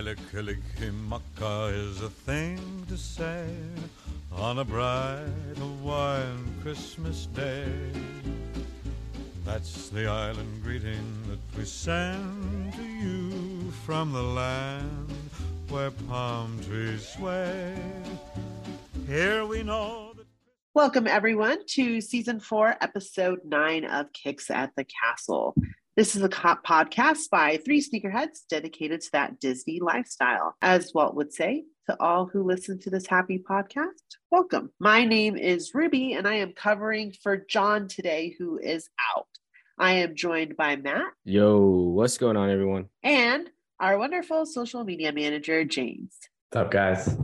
Kalikimaka is a thing to say on a bright Hawaiian Christmas day. That's the island greeting that we send to you from the land where palm trees sway. Here we know that. Welcome, everyone, to season four, episode nine of Kicks at the Castle. This is a cop podcast by three sneakerheads dedicated to that Disney lifestyle. As Walt would say, to all who listen to this happy podcast, welcome. My name is Ruby, and I am covering for John today, who is out. I am joined by Matt Yo, what's going on, everyone? and our wonderful social media manager, James. What's up, guys?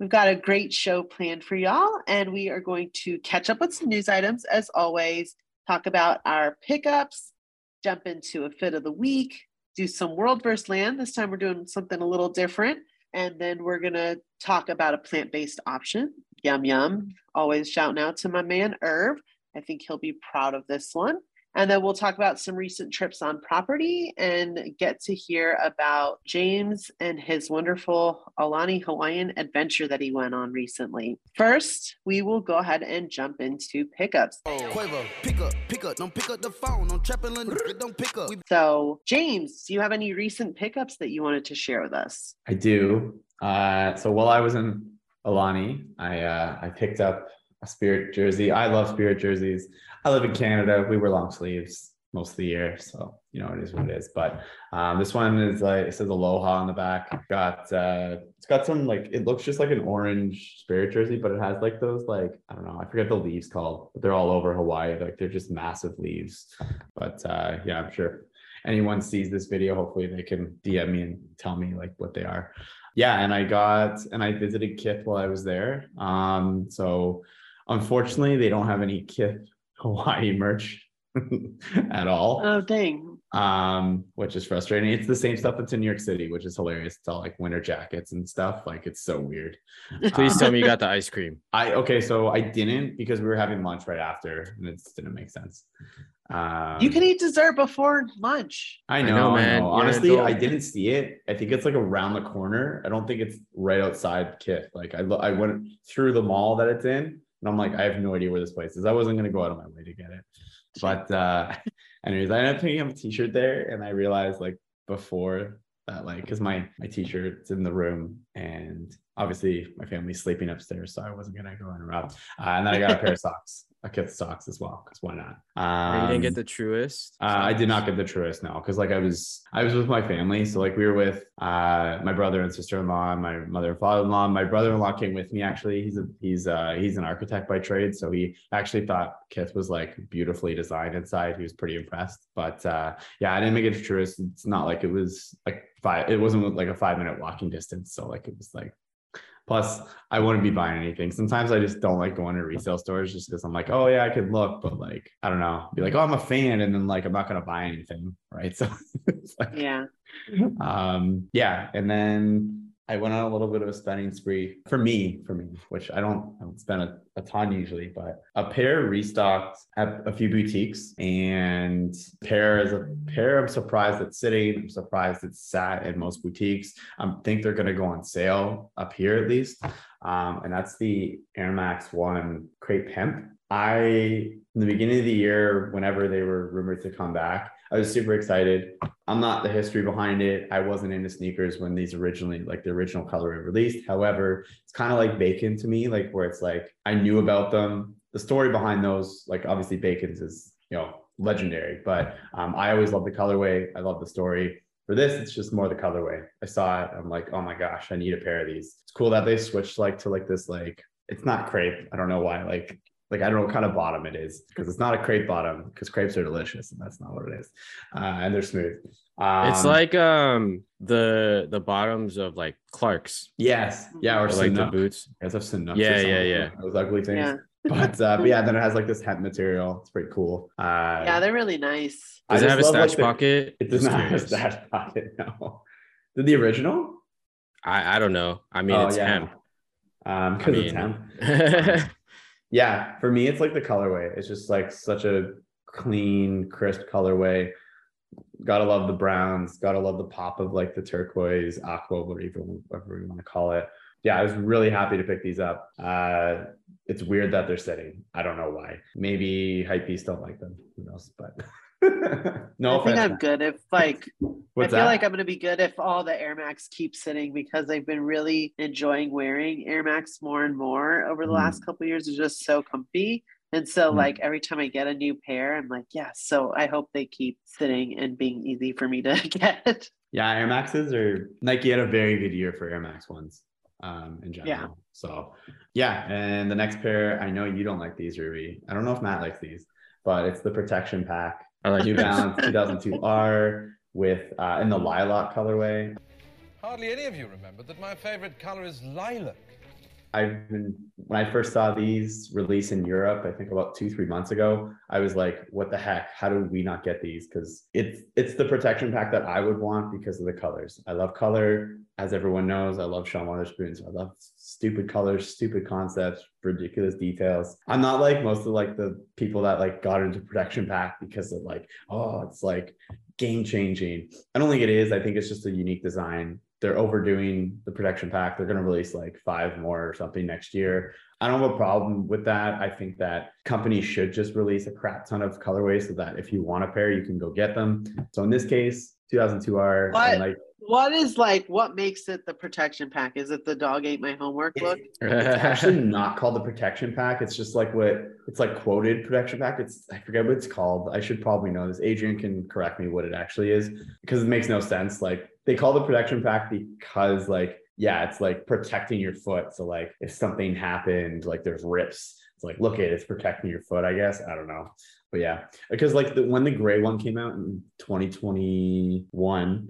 We've got a great show planned for y'all, and we are going to catch up with some news items as always, talk about our pickups, jump into a fit of the week, do some world versus land. This time we're doing something a little different. And then we're going to talk about a plant based option. Yum, yum. Always shouting out to my man, Irv. I think he'll be proud of this one. And then we'll talk about some recent trips on property and get to hear about James and his wonderful Alani Hawaiian adventure that he went on recently. First, we will go ahead and jump into pickups. Quavo, pick up, pick up, don't pick up the phone. I'm trapping, don't pick up. So, James, do you have any recent pickups that you wanted to share with us? I do. Uh, so while I was in Alani, I uh, I picked up a Spirit jersey. I love Spirit jerseys. I live in Canada. We wear long sleeves most of the year, so you know it is what it is. But um, this one is like it says Aloha on the back. Got uh, it's got some like it looks just like an orange Spirit jersey, but it has like those like I don't know I forget the leaves called, but they're all over Hawaii. Like they're just massive leaves. But uh, yeah, I'm sure anyone sees this video, hopefully they can DM me and tell me like what they are. Yeah, and I got and I visited Kith while I was there. Um, so unfortunately, they don't have any Kith Hawaii merch at all. Oh, dang. Um, which is frustrating. It's the same stuff that's in New York City, which is hilarious. It's all like winter jackets and stuff. Like it's so weird. Please Um, tell me you got the ice cream. I okay, so I didn't because we were having lunch right after, and it just didn't make sense. Um, You can eat dessert before lunch. I I know, know, I man. know. You're Honestly, I didn't see it. I think it's like around the corner. I don't think it's right outside Kith. Like I, lo- I went through the mall that it's in, and I'm like, I have no idea where this place is. I wasn't gonna go out of my way to get it, but uh, anyways, I ended up picking up a T-shirt there, and I realized like before that, like, because my my T-shirt's in the room, and obviously my family's sleeping upstairs, so I wasn't gonna go interrupt. Uh, and then I got a pair of socks, a Kith socks as well, because why not? you didn't Um, get the truest. uh, I did not get the truest no, because like I was I was with my family, so like we were with uh my brother and sister in law, my mother and father in law. My brother in law came with me. Actually, he's a he's uh he's an architect by trade, so he actually thought Kith was like beautifully designed inside. He was pretty impressed. But uh yeah, I didn't make it to truest. It's not like it was like five. It wasn't like a five minute walking distance, so like it was like Plus, I wouldn't be buying anything. Sometimes I just don't like going to resale stores just because I'm like, oh yeah, I could look, but like I don't know, be like, oh, I'm a fan, and then like I'm not gonna buy anything, right? So like, Yeah. um, yeah, and then I went on a little bit of a spending spree for me, for me, which I don't, I don't spend a, a ton usually, but a pair restocked at a few boutiques, and pair is a pair. I'm surprised it's sitting. I'm surprised it's sat in most boutiques. I think they're going to go on sale up here at least, um, and that's the Air Max One crepe hemp. I in the beginning of the year, whenever they were rumored to come back, I was super excited. I'm not the history behind it. I wasn't into sneakers when these originally, like the original colorway released. However, it's kind of like bacon to me, like where it's like I knew about them. The story behind those, like obviously bacon's is, you know, legendary, but um, I always love the colorway. I love the story. For this, it's just more the colorway. I saw it. I'm like, oh my gosh, I need a pair of these. It's cool that they switched like to like this, like it's not crepe. I don't know why. Like like I don't know what kind of bottom it is because it's not a crepe bottom because crepes are delicious and that's not what it is. Uh, and they're smooth. Um, it's like um the the bottoms of like Clark's, yes, yeah, or or like the boots. Yes, guys have Sanuk. Yeah, yeah, yeah. Those ugly things. Yeah. But uh, but yeah, then it has like this hemp material. It's pretty cool. Uh, Yeah, they're really nice. I Does it have a just love, like, stash the- pocket? It does not have a stash pocket. No. Did the original? I I don't know. I mean, Oh, it's yeah. hemp. Um, I because it's hemp. Yeah, for me, it's like the colorway. It's just like such a clean, crisp colorway. gotta love the browns. Gotta love the pop of like the turquoise, aqua, whatever, whatever you want to call it. Yeah, I was really happy to pick these up. Uh, it's weird that they're sitting. I don't know why. Maybe hypebeasts don't like them. Who knows? But no I think. I'm good if like What's I feel that? like I'm gonna be good if all the Air Max keep sitting because I've been really enjoying wearing Air Max more and more over the Mm. last couple years. It's just so comfy. And so Mm. like every time I get a new pair, I'm like, yeah, so I hope they keep sitting and being easy for me to get. Yeah, Air Maxes are Nike had a very good year for Air Max ones um in general. Yeah. So yeah, and the next pair, I know you don't like these, Ruby. I don't know if Matt likes these, but it's the protection pack. I like New. Balance 2002R with uh in the lilac colorway. Hardly any of you remember that my favorite color is lilac. I've been when I first saw these release in Europe, I think about two, three months ago, I was like, what the heck? How do we not get these? Because it's it's the protection pack that I would want because of the colors. I love color. As everyone knows, I love Sean Wotherspoon. So I love stupid colors, stupid concepts, ridiculous details. I'm not like most of like the people that like got into protection pack because of like, oh, it's like game changing. I don't think it is. I think it's just a unique design. They're overdoing the protection pack. They're going to release like five more or something next year. I don't have a problem with that. I think that companies should just release a crap ton of colorways so that if you want a pair, you can go get them. So in this case, 2002R, What? like What is like what makes it the protection pack? Is it the dog ate my homework look? it's actually not called the protection pack. It's just like what it's like quoted protection pack. It's I forget what it's called. I should probably know this. Adrian can correct me what it actually is because it makes no sense. Like they call the protection pack because like yeah, it's like protecting your foot. So like if something happened, like there's rips. It's like look at it, it's protecting your foot. I guess I don't know, but yeah, because like the, when the gray one came out in 2021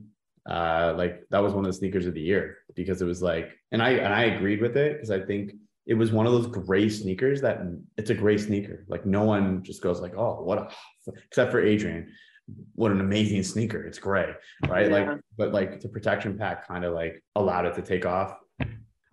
uh like that was one of the sneakers of the year because it was like and i and i agreed with it because i think it was one of those gray sneakers that it's a gray sneaker like no one just goes like oh what a except for adrian what an amazing sneaker it's gray right Yeah. like but like the protection pack kind of like allowed it to take off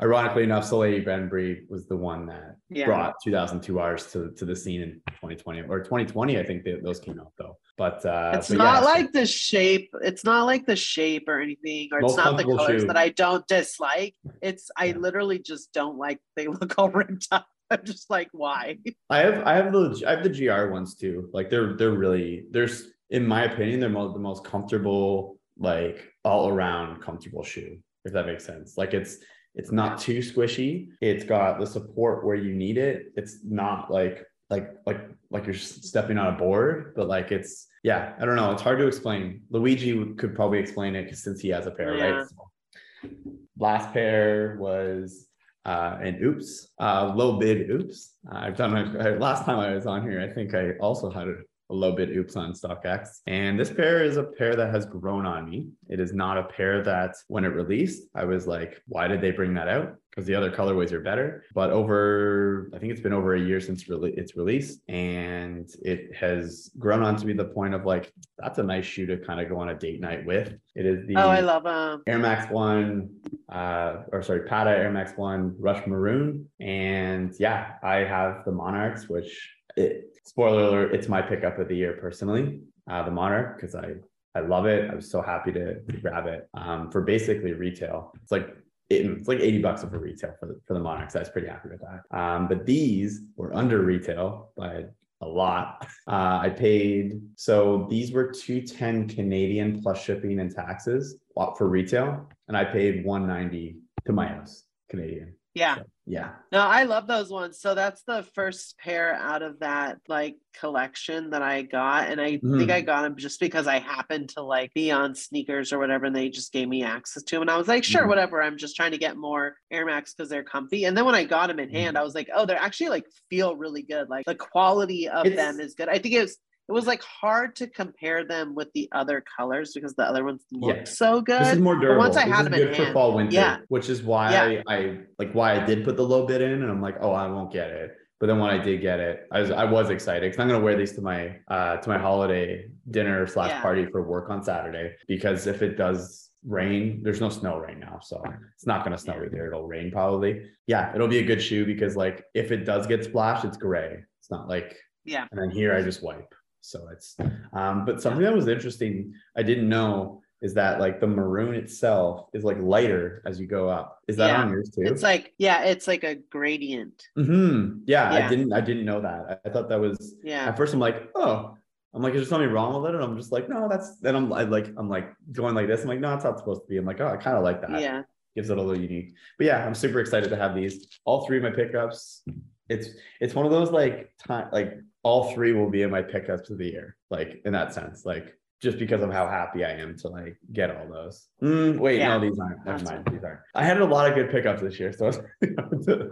ironically enough Salehe Bembury was the one that Yeah. brought 2002Rs to, to the scene in 2020 or 2020 i think that those came out though but uh It's but not yeah, like the shape. It's not like the shape or anything, or Most it's not the colors shoe. that I don't dislike. It's I literally just don't like. They look all ripped up. I'm just like, why? I have I have the I have the GR ones too. Like they're they're really there's in my opinion they're mo- the most comfortable like all around comfortable shoe if that makes sense. Like it's it's not too squishy. It's got the support where you need it. It's not like like like like you're stepping on a board, but like it's yeah. I don't know. It's hard to explain. Luigi could probably explain it since he has a pair, Yeah. right? So, last pair was uh, an oops, uh, low bid oops. Uh, I've done my last time I was on here. I think I also had a, a low bid oops on StockX. And this pair is a pair that has grown on me. It is not a pair that when it released, I was like, why did they bring that out? Because the other colorways are better. But over, I think it's been over a year since rele- it's release. and it has grown on to be the point of like, that's a nice shoe to kind of go on a date night with. It is the Oh, I love them. Air Max One, uh, or sorry, Patta Air Max One Rush Maroon, and yeah, I have the Monarchs, which it, spoiler alert, it's my pickup of the year personally, uh, the Monarch, because I I love it. I was so happy to, grab it um, for basically retail. It's like it, it's like 80 bucks over retail for the, for the Monarchs. I was pretty happy with that. Um, but these were under retail by a lot. Uh, I paid so these were 210 Canadian plus shipping and taxes for retail, and I paid 190 to my house Canadian. Yeah. Yeah, No, I love those ones. So that's the first pair out of that like collection that I got. And I think Mhm. I got them just because I happened to like be on sneakers or whatever. And they just gave me access to them. And I was like, sure, Mhm. whatever. I'm just trying to get more Air Max because they're comfy. And then when I got them in hand, I was like, oh, they're actually like feel really good. Like the quality of It's- them is good. I think it was it was like hard to compare them with the other colors because the other ones look Yeah. so good. this is more But durable. once I This had is them in good for hand, fall winter. yeah. which is why Yeah. I, I like why I did put the low bid in, and I'm like, oh, I won't get it. But then when I did get it, I was I was excited because I'm gonna wear these to my uh to my holiday dinner slash Yeah. party for work on Saturday. Because if it does rain, there's no snow right now, so it's not gonna snow Yeah. either. It'll rain probably. Yeah, it'll be a good shoe because like if it does get splashed, it's gray. It's not like Yeah. and then here I just wipe. So it's um, but something that was interesting, I didn't know is that like the maroon itself is like lighter as you go up. Is that Yeah. on yours too? It's like yeah, it's like a gradient. hmm Yeah, Yeah. I didn't I didn't know that. I, I thought that was Yeah. at first I'm like, oh, I'm like, is there something wrong with it? And I'm just like, no, that's then I'm I like I'm like going like this. I'm like, no, it's not supposed to be. I'm like, oh, I kind of like that. Yeah. Gives it a little unique. But yeah, I'm super excited to have these. All three of my pickups. It's it's one of those like time like all three will be in my pickups of the year, like in that sense. Like just because of how happy I am to like get all those. Mm, wait, Yeah. no, these aren't. Never mind. These aren't. I had a lot of good pickups this year, so. but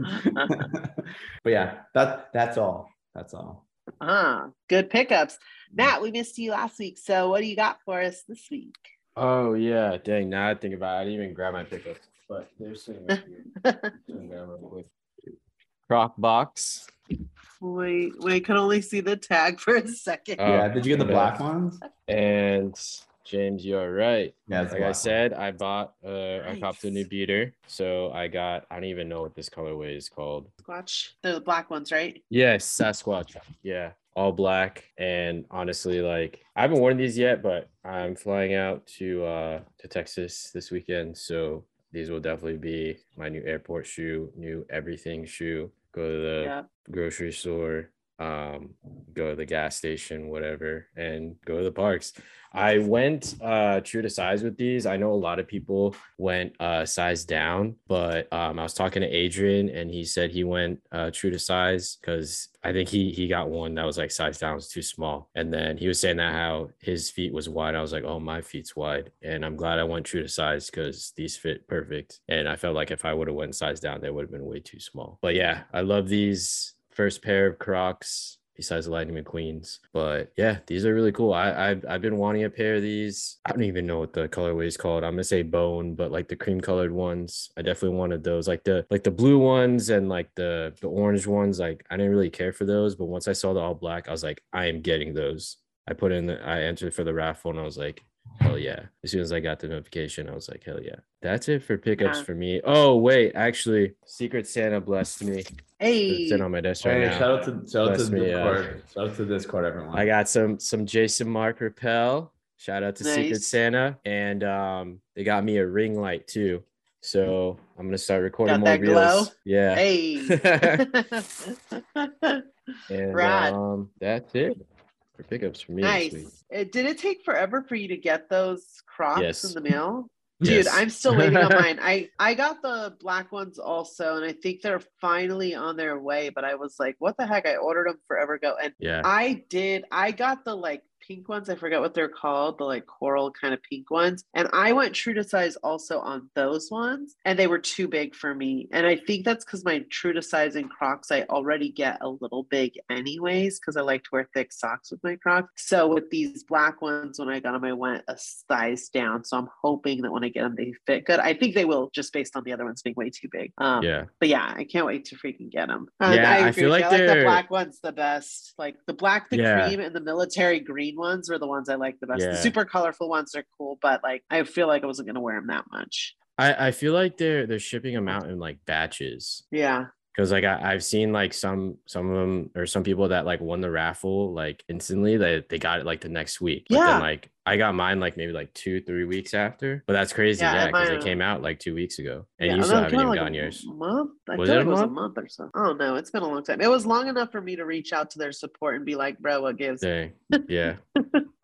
yeah, that that's all. That's all. Ah, good pickups. Mm. Matt, we missed you last week. So what do you got for us this week? Oh yeah, dang. Now I think about it, I didn't even grab my pickups, but there's some right here. Turn down real quick. Croc box. Wait, wait, can only see the tag for a second. Oh, yeah. Did you get the black ones? And James, you're right. Yeah. Like I black said, I bought uh I copped a new beater. So I got I don't even know what this colorway is called. Squatch. They're the black ones, right? Yes, Sasquatch. Yeah, all black. And honestly, like I haven't worn these yet, but I'm flying out to uh to Texas this weekend, so these will definitely be my new airport shoe, new everything shoe. Go to the yeah. grocery store, um, go to the gas station, whatever, and go to the parks. I went uh true to size with these. I know a lot of people went uh size down, but um I was talking to Adrian and he said he went uh true to size because I think he he got one that was like size down was too small. And then he was saying that how his feet was wide. I was like, oh my feet's wide. And I'm glad I went true to size because these fit perfect. And I felt like if I would have went size down, they would have been way too small. But yeah, I love these first pair of Crocs besides the Lightning McQueens. But yeah, these are really cool. I I've, I've been wanting a pair of these. I don't even know what the colorway is called. I'm gonna say bone, but like the cream colored ones. I definitely wanted those. Like the like the blue ones and like the the orange ones. Like I didn't really care for those, but once I saw the all black, I was like, I am getting those. I put in the I entered for the raffle and I was like, hell yeah. As soon as I got the notification, I was like, hell yeah. That's it for pickups Yeah. for me. Oh wait, actually, Secret Santa blessed me. Hey. It's in on my desk Hey, right now. shout out to shout out to me, uh, Discord. shout out to Discord, everyone. I got some some Jason Markk Repel. Shout out to Secret Santa. And um they got me a ring light too. So I'm gonna start recording Got more that glow? Yeah. Hey. And Rad. um that's it for pickups for me this week. nice. Uh, Did it take forever for you to get those Crocs Yes. in the mail? Dude, Yes. I'm still waiting on mine. I I got the black ones also, and I think they're finally on their way. But I was like, what the heck? I ordered them forever ago, and Yeah. I did. I got the like pink ones. I forget what they're called, the like coral kind of pink ones. And I went true to size also on those ones, and they were too big for me. And I think that's because my true to size in Crocs, I already get a little big anyways, because I like to wear thick socks with my Crocs. So with these black ones, when I got them, I went a size down. So I'm hoping that when I get them, they fit good. I think they will, just based on the other ones being way too big. Um, yeah. but yeah, I can't wait to freaking get them. Yeah, I agree feel like. I like the black ones the best. Like the black, the Yeah. cream, and the military green ones were the ones I like the best. Yeah. The super colorful ones are cool, but like I feel like I wasn't gonna wear them that much. I, I feel like they're they're shipping them out in like batches. Yeah, because like I, I've seen like some some of them or some people that like won the raffle like instantly they, they got it like the next week but Yeah. then like i got mine like maybe like two three weeks after but that's crazy Yeah, yeah because mine- it came out like two weeks ago and yeah. you still haven't even like gotten yours Month? I Was it like a it was a month? month or so. Oh no, it's been a long time. It was long enough for me to reach out to their support and be like, "Bro, what gives?" Dang. yeah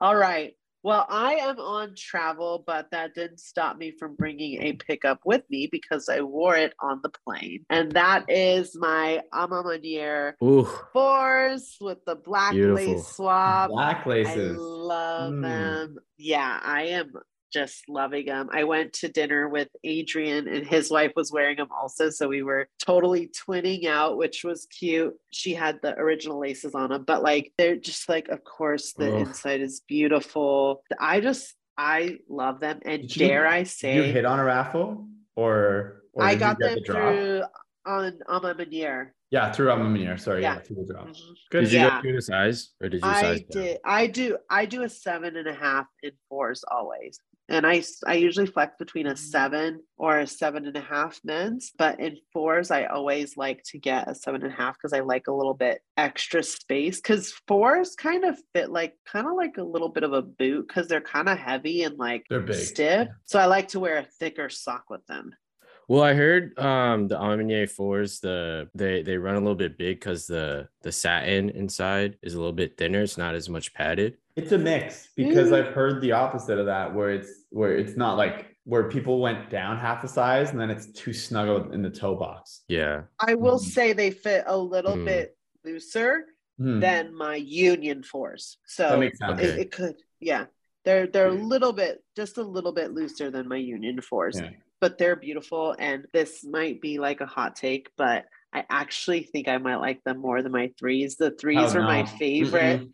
All right. Well, I am on travel, but that didn't stop me from bringing a pickup with me because I wore it on the plane. And that is my A Ma Maniére Ooh, fours with the black Beautiful. lace swab. Black laces. I laces. love Mm. them. Yeah, I am just loving them. I went to dinner with Adrian and his wife was wearing them also. So we were totally twinning out, which was cute. She had the original laces on them, but like they're just like, of course, the Ugh. inside is beautiful. I just, I love them. And Did you- dare I Did you hit on a raffle or, or I got them the through on on my Manier. Yeah, through A Ma Maniére. Sorry, yeah, Yeah. through the drop. Mhm. Good. did you Yeah. go through the size or did you I size down? did. I do. I do a seven and a half in fours always. And I, I usually flex between a seven or a seven and a half men's, but in fours, I always like to get a seven and a half because I like a little bit extra space. Because fours kind of fit like kind of like a little bit of a boot because they're kind of heavy and like They're big. stiff. So I like to wear a thicker sock with them. Well, I heard um the A Ma Maniére fours the they they run a little bit big because the the satin inside is a little bit thinner. It's not as much padded. It's a mix because Mm. I've heard the opposite of that, where it's where it's not like where people went down half a size and then it's too snuggled in the toe box. Yeah. I will Mhm. say they fit a little Mm. bit looser Hmm. than my union fours. So That makes sense. Okay. it, it could, yeah. They're they're a little bit just a little bit looser than my union fours, Yeah. but they're beautiful. And this might be like a hot take, but I actually think I might like them more than my threes. The threes Oh, are my no. favorite.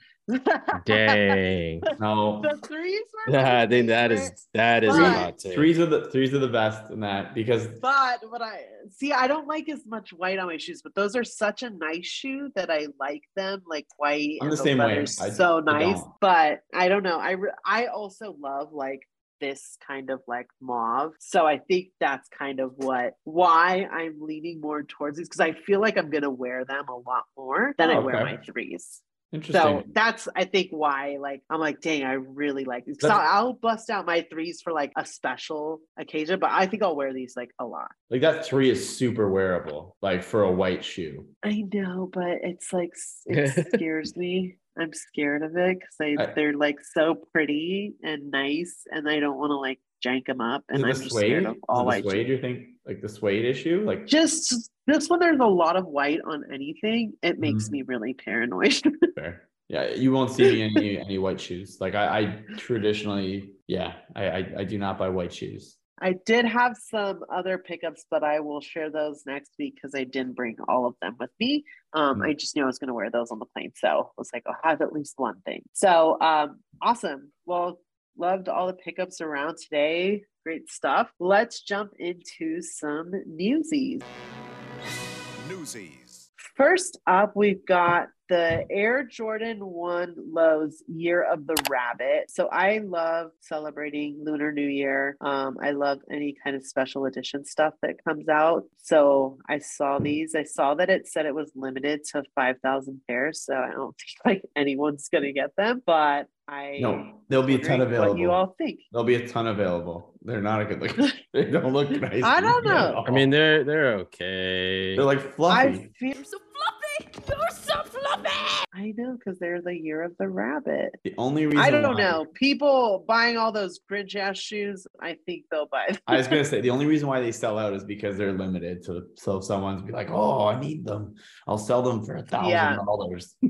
Dang. No. the threes are my I think that favorite. is that is But- hot. Threes are the threes are the best in that because But what I see, I don't like as much white on my shoes, but those are such a nice shoe that I like them, like white. I'm and the same way. I- so I nice. don't. But I don't know. I I also love like this kind of like mauve. So I think that's kind of what why I'm leaning more towards these because I feel like I'm gonna wear them a lot more than I Oh, wear okay. my threes. Interesting. So that's I think why like I'm like dang I really like these. So I'll bust out my threes for like a special occasion, but I think I'll wear these like a lot. like that three is super wearable, like for a white shoe. I know, but it's like it scares me. I'm scared of it because I- they're like so pretty and nice, and I don't want to like jank them up. And I'm the scared of all the white. suede, you think like the suede issue? Like Just just when there's a lot of white on anything, it makes Mhm. me really paranoid. fair. Yeah, you won't see me any any white shoes. Like I, I traditionally, yeah, I, I I do not buy white shoes. I did have some other pickups, but I will share those next week because I didn't bring all of them with me. Um, Mm. I just knew I was going to wear those on the plane, so I was like, I'll have at least one thing. So um, awesome. Well, loved all the pickups around today. Great stuff. Let's jump into some newsies. Newsies. First up, we've got the Air Jordan 1 Lows Year of the Rabbit. So I love celebrating Lunar New Year. Um, I love any kind of special edition stuff that comes out. So I saw these. I saw that it said it was limited to 5,000 pairs. So I don't think like anyone's going to get them, but I. No, there'll be a ton available. What you all think? There'll be a ton available. They're not a good look. they don't look nice. I don't know. I mean, they're they're okay. they're like fluffy. I feel. You're so fluffy. You're so fluffy. I know because they're the year of the rabbit. the only reason I don't why- know. People buying all those Grinch ass shoes, I think they'll buy them. I was gonna say the only reason why they sell out is because they're limited. To so someone's be like, "Oh, I need them. I'll sell them for a thousand dollars."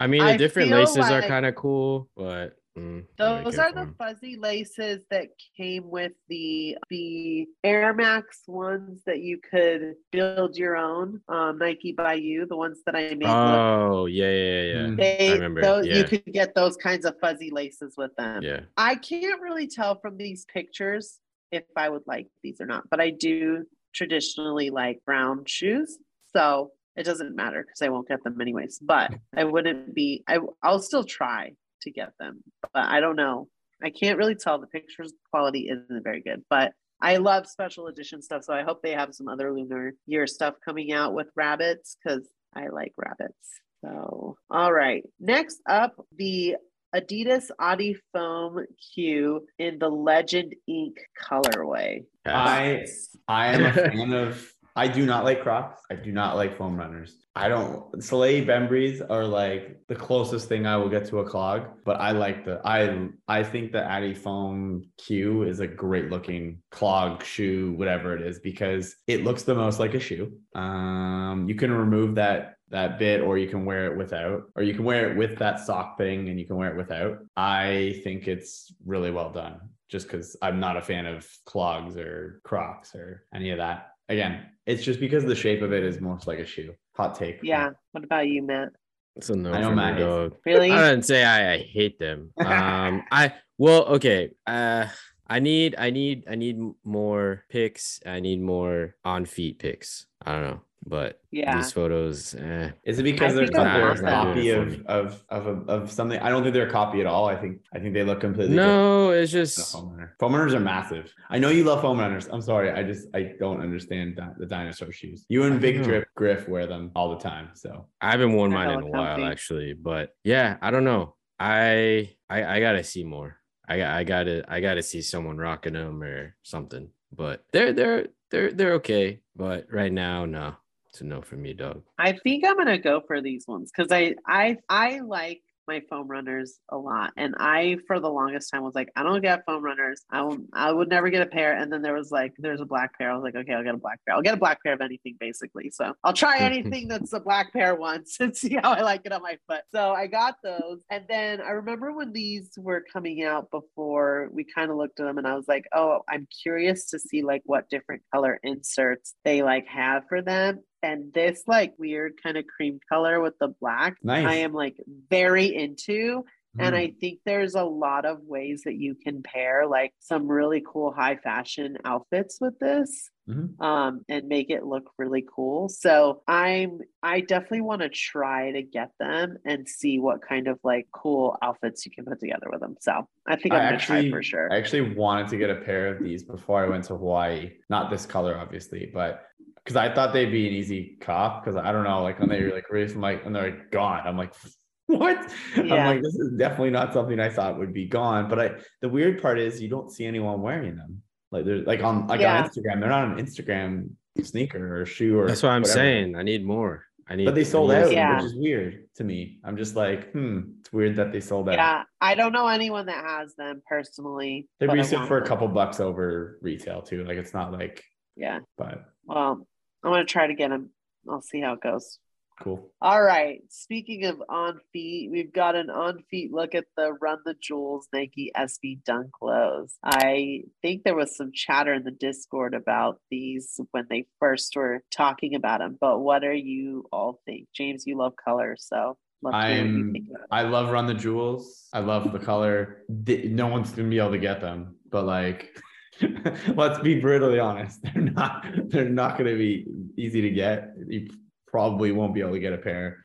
I mean, the I different feel laces are kind of cool, but mm, gotta Those are careful. the fuzzy laces that came with the the Air Max ones that you could build your own. Um, Nike by you, the ones that I made. look Oh yeah, yeah, yeah. Mm. they, I remember, those, yeah. you could get those kinds of fuzzy laces with them. Yeah. I can't really tell from these pictures if I would like these or not, but I do traditionally like brown shoes. So it doesn't matter because I won't get them anyways. But I wouldn't be, I, I'll still try to get them, but I don't know. I can't really tell. The pictures quality isn't very good, but I love special edition stuff. So I hope they have some other lunar year stuff coming out with rabbits because I like rabbits. So, all right. Next up, the Adidas Audi Foam Q in the Legend Ink colorway. I I am a fan of. I do not like Crocs. I do not like foam runners. I don't. Salehe Bemburys are like the closest thing I will get to a clog, but I like the. I I think the adiFOM Q is a great looking clog shoe, whatever it is, because it looks the most like a shoe. Um, you can remove that that bit or you can wear it without or you can wear it with that sock thing and you can wear it without i think it's really well done just because i'm not a fan of clogs or crocs or any of that again it's just because the shape of it is most like a shoe hot take Yeah. What about you, Matt? It's a no I know for me, Matt dog. Really? I didn't say I, I hate them. Um, I well, okay. Uh, I need, I need, I need more picks. I need more on feet picks. I don't know. But Yeah. these photos, eh. Is it because I they're, they're a not- not copy of, of of of of something? I don't think they're a copy at all. I think I think they look completely No, it's just than a foam runner. Foam runners are massive. I know you love foam runners. I'm sorry. I just I don't understand that the dinosaur shoes. You and Big know. Drip Griff wear them all the time. So I haven't worn mine in a while comfy. actually, but yeah, I don't know. I I I gotta see more. I I gotta I gotta see someone rocking them or something. But they're they're they're they're okay. But right now, no, it's a no for me, dog. I think I'm gonna go for these ones because I I I like my foam runners a lot, and I for the longest time was like, I don't get foam runners. I will I would never get a pair, and then there was like there's a black pair. I was like, okay, I'll get a black pair. I'll get a black pair of anything basically. So I'll try anything that's a black pair once and see how I like it on my foot. So I got those, and then I remember when these were coming out before we kind of looked at them, and I was like, oh, I'm curious to see like what different color inserts they like have for them and this like weird kind of cream color with the black Nice. i am like very into and mm, i think there's a lot of ways that you can pair like some really cool high fashion outfits with this Mhm. um and make it look really cool so i'm i definitely want to try to get them and see what kind of like cool outfits you can put together with them so i think i'm I gonna actually try for sure I actually wanted to get a pair of these before I went to Hawaii. Not this color, obviously, but because I thought they'd be an easy cop. Because I don't know, like when they were like released, I'm like, and they're like gone. I'm like, what? I'm like, this is definitely not something I thought would be gone. But I, the weird part is you don't see anyone wearing them. Like they're like on like Yeah. on Instagram, they're not an Instagram sneaker or shoe or. That's what I'm whatever. saying. I need more. I need. But they sold out, Yeah. which is weird to me. I'm just like, hmm, it's weird that they sold out. yeah i don't know anyone that has them personally They but I resell want for a couple bucks over retail too. Like it's not like, yeah but Well, I'm gonna try to get him. I'll see how it goes. cool. All right. Speaking of on feet, we've got an on feet look at the Run the Jewels Nike SB Dunk lows. I think there was some chatter in the Discord about these when they first were talking about them. But what are you all think? James, you love color, so love to hear what you I'm think about it. I love Run the Jewels. I love the color. The- No one's gonna be able to get them, but like let's be brutally honest. They're not they're not gonna be easy to get. You probably won't be able to get a pair.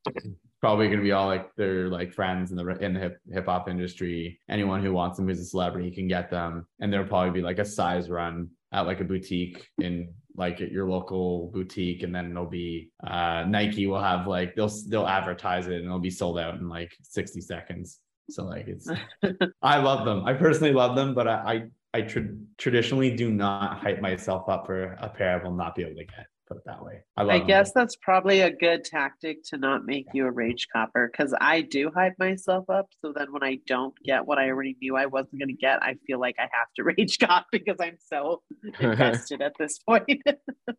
Probably gonna be all like their like friends in the in the hip hip hop industry. Anyone who wants them who's a celebrity can get them, and there'll probably be like a size run at like a boutique in like at your local boutique, and then it'll be uh Nike will have like they'll they'll advertise it and it'll be sold out in like 60 seconds. So like it's I love them. I personally love them, but I I, I tra- traditionally do not hype myself up for a pair I will not be able to get. Put it that way. I love I them. guess that's probably a good tactic to not make you a rage copper because I do hype myself up. So then when I don't get what I already knew I wasn't going to get, I feel like I have to rage cop because I'm so invested at this point.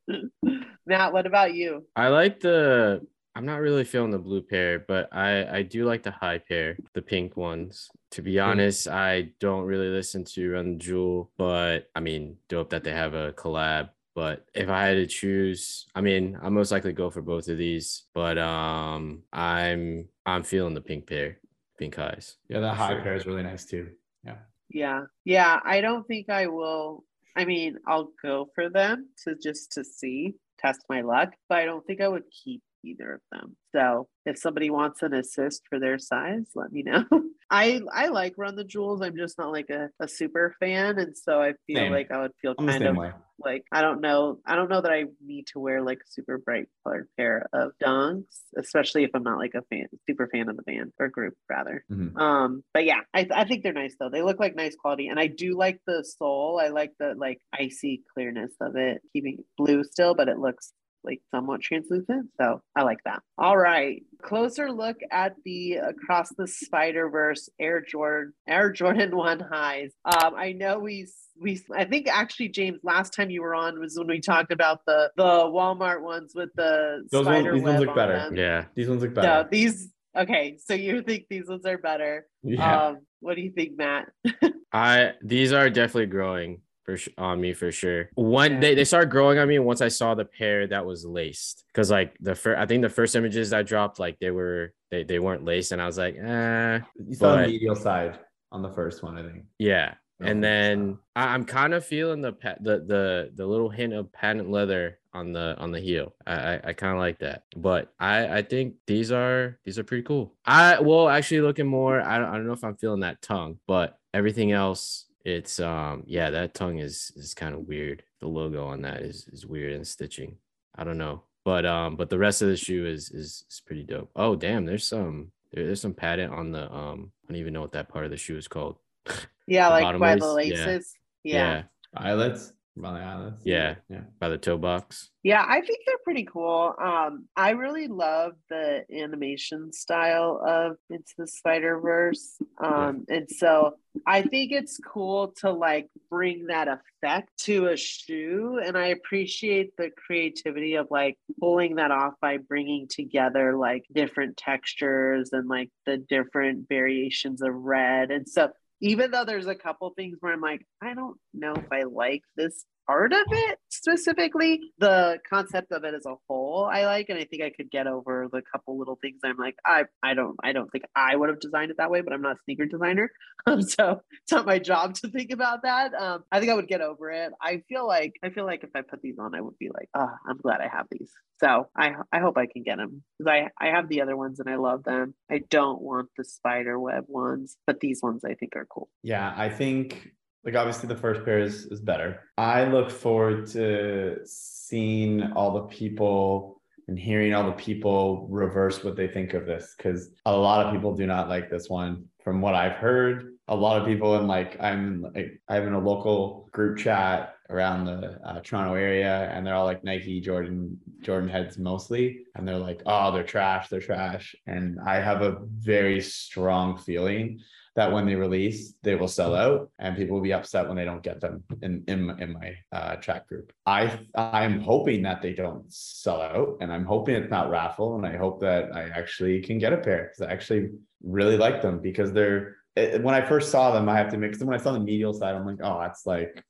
Matt, what about you? I like the. I'm not really feeling the blue pair, but I I do like the high pair, the pink ones. To be honest, I don't really listen to Run the Jewel, but I mean, dope that they have a collab. But if I had to choose, I mean, I most likely go for both of these. But um, I'm I'm feeling the pink pair, pink highs. yeah, the high Sure. pair is really nice too. Yeah. Yeah. Yeah. I don't think I will. I mean, I'll go for them to just to see, test my luck, but I don't think I would keep either of them. So if somebody wants an assist for their size, let me know. I I like Run the Jewels. I'm just not like a, a super fan. And so I feel Same. like I would feel I'm kind of way. like I don't know. I don't know that I need to wear like a super bright colored pair of dunks, especially if I'm not like a fan, super fan of the band or group rather. Mhm. Um, but yeah, I, I think they're nice though. They look like nice quality, and I do like the sole. I like the like icy clearness of it, keeping it blue still, but it looks like somewhat translucent. So I like that. All right, closer look at the across the Spider Verse Air Jordan Air Jordan One highs. Um, I know we we I think actually James last time you were on was when we talked about the the Walmart ones with the Those ones- spider these ones look on better. them. Yeah, These ones look No, better. these okay. So you think these ones are better? yeah. Um, what do you think, Matt? I these are definitely growing for sh- on me for sure. One Yeah. they, they started growing on me once I saw the pair that was laced. Cause like the first I think the first images I dropped, like they were they, they weren't laced, and I was like, eh, you saw the medial side on the first one, I think. yeah. Oh, And so- then I, I'm kind of feeling the pa- the the the little hint of patent leather on the on the heel. I I, I kind of like that. But I I think these are these are pretty cool. I well actually looking more. I don't, I don't know if I'm feeling that tongue, but everything else it's um yeah that tongue is is kind of weird. The logo on that is is weird and stitching. I don't know. But um but the rest of the shoe is is is pretty dope. Oh damn, there's some there, there's some patent on the um I don't even know what that part of the shoe is called. Yeah, like by lace? the Yeah. laces. yeah. Yeah. Eyelets, around the eyelets. Yeah. yeah. by the toe box. Yeah, I think they're pretty cool. Um, I really love the animation style of Into the Spider Verse. Um, and so I think it's cool to like bring that effect to a shoe. And I appreciate the creativity of like pulling that off by bringing together like different textures and like the different variations of red. And so even though there's a couple things where I'm like, I don't know if I like this part of it specifically, the concept of it as a whole I like, and I think I could get over the couple little things. I'm like, I I don't I don't think I would have designed it that way, but I'm not a sneaker designer, um, so it's not my job to think about that. Um, I think I would get over it. I feel like I feel like if I put these on, I would be like, oh, I'm glad I have these. So I I hope I can get them because I I have the other ones and I love them. I don't want the spider web ones, but these ones I think are cool. Yeah, I think like obviously the first pair is is better. I look forward to seeing all the people and hearing all the people reverse what they think of this because a lot of people do not like this one. From what I've heard, a lot of people in like I'm like I'm in a local group chat around the uh, Toronto area, and they're all like Nike, Jordan, Jordan heads mostly, and they're like, oh, they're trash, they're trash, and I have a very strong feeling that when they release, they will sell out, and people will be upset when they don't get them in in, my- in my uh, chat group. I I'm hoping that they don't sell out, and I'm hoping it's not raffle, and I hope that I actually can get a pair because I actually really like them because they're. it- when I first saw them, I have to mix them. When I saw the medial side, I'm like, oh, that's like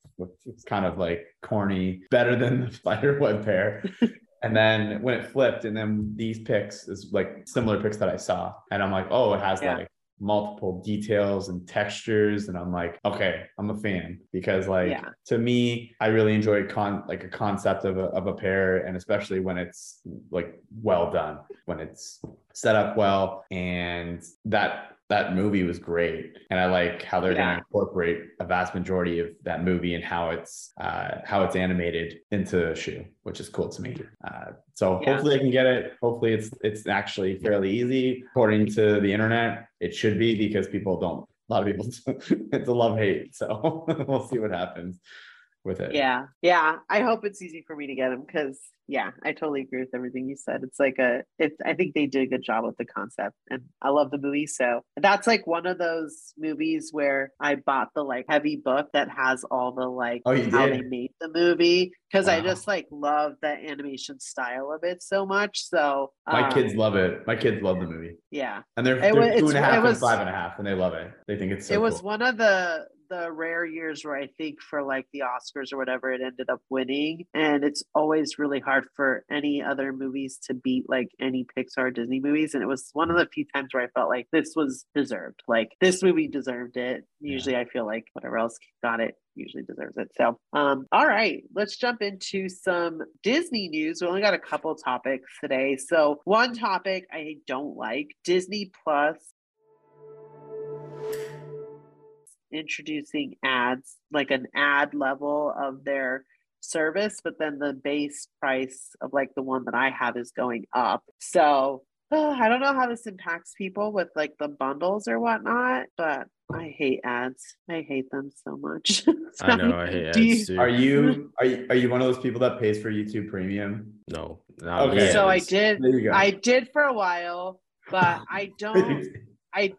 it's kind of like corny, better than the spider web pair. And then when it flipped, and then these picks is like similar picks that I saw, and I'm like, oh, it has Yeah. like multiple details and textures, and I'm like, okay, I'm a fan because like Yeah. to me, I really enjoy con like a concept of a of a pair, and especially when it's like well done, when it's set up well, and that that movie was great. And i like how they're going to incorporate a vast majority of that movie and how it's uh how it's animated into a shoe which is cool to me. Uh so Yeah. hopefully i can get it. Hopefully it's it's actually fairly easy. According to the internet it should be because people don't a lot of people it's a love hate. So we'll see what happens with it Yeah, yeah. I hope it's easy for me to get them because, yeah, I totally agree with everything you said. It's like a, it's. I think they did a good job with the concept, and I love the movie. So that's like one of those movies where I bought the like heavy book that has all the like Oh, how did? they made the movie because I just like love the animation style of it so much. So my um, kids love it my kids love the movie Yeah, and they're, It they're wa- two and a half it and was- five and a half and they love it they think it's so it was cool. one of the the rare years where I think for like the Oscars or whatever it ended up winning and it's always really hard for any other movies to beat like any Pixar or Disney movies and it was one of the few times where I felt like this was deserved like this movie deserved it. Usually I feel like whatever else got it usually deserves it so um all right let's jump into some Disney news. We only got a couple topics today so one topic I don't like Disney Plus introducing ads, like an ad level of their service, but then the base price of like the one that I have is going up. So uh, I don't know how this impacts people with like the bundles or whatnot, but I hate ads. I hate them so much. I know I hate Do you- ads too. Are you are you are you one of those people that pays for YouTube Premium? No. not Okay. so I did. There you go. I did for a while, but I don't. I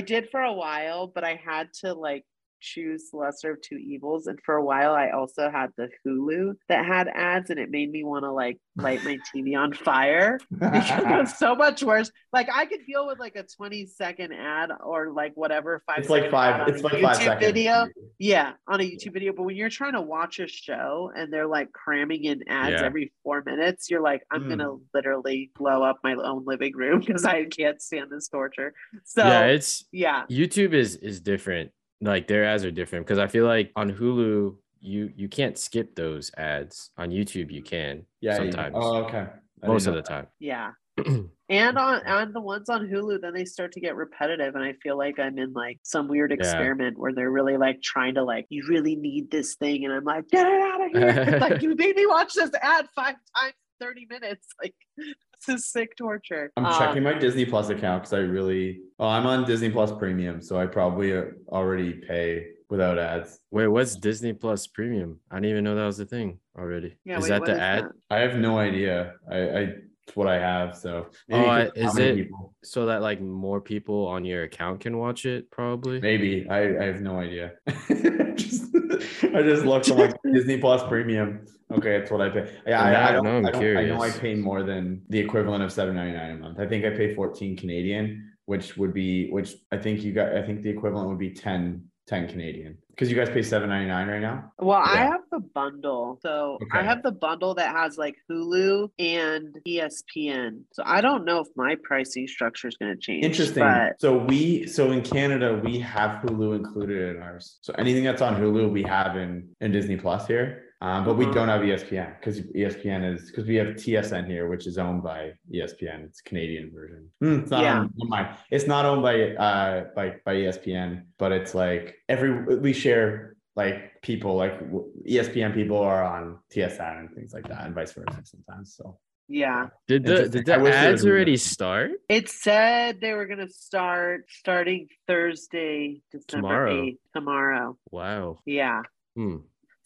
did for a while, but I had to like choose lesser of two evils. And for a while, I also had the Hulu that had ads, and it made me want to like light my TV on fire because it was so much worse. Like I could deal with like a 20 second ad or like whatever five. it's like five. It's like five seconds. Video. Yeah, on a YouTube video. But when you're trying to watch a show and they're like cramming in ads Yeah. every four minutes, you're like, I'm Mm. gonna literally blow up my own living room because I can't stand this torture. So yeah, it's yeah, YouTube is is different. Like their ads are different because I feel like on Hulu you you can't skip those ads on YouTube. You can Yeah. you- sometimes, Oh, okay. I most of the know time. Yeah. and on on the ones on Hulu, then they start to get repetitive, and I feel like I'm in like some weird experiment where they're really like trying to like, you really need this thing, and I'm like, get it out of here! like you made me watch this ad five times, thirty minutes. Like this is sick torture. I'm Um, checking my Disney Plus account because I really. Oh, I'm on Disney Plus Premium, so I probably uh, already pay without ads. Wait, what's Disney Plus Premium? I didn't even know that was a thing already. Yeah, is wait, that the is ad? that? I have no idea. I, I it's what I have. So Oh, I- 'cause how is many it- people- So that like more people on your account can watch it, probably. Maybe I, I have no idea. just, I just looked on like Disney Plus Premium. Okay, that's what I pay. Yeah, I, I don't. no, I'm I, don't I know I pay more than the equivalent of seven ninety nine a month. I think I pay fourteen Canadian, which would be which I think you got. I think the equivalent would be 10, 10 Canadian because you guys pay seven ninety nine right now. Well, I have the bundle. So I have the bundle that has like Hulu and ESPN. So I don't know if my pricing structure is going to change. Interesting. But So we so in Canada we have Hulu included in ours. So anything that's on Hulu we have in in Disney Plus here. Um, but we Uh-huh. don't have ESPN because ESPN is because we have TSN here, which is owned by ESPN. It's a Canadian version. Hmm, it's not Yeah. owned, never. It's not owned by uh by by ESPN, but it's like every we share like people like w- ESPN people are on TSN and things like that, and vice versa sometimes. So yeah, Did the did the ads was a- already start? it said they were going to start starting Thursday, December Tomorrow. 8th, tomorrow. Wow. Yeah. Hmm.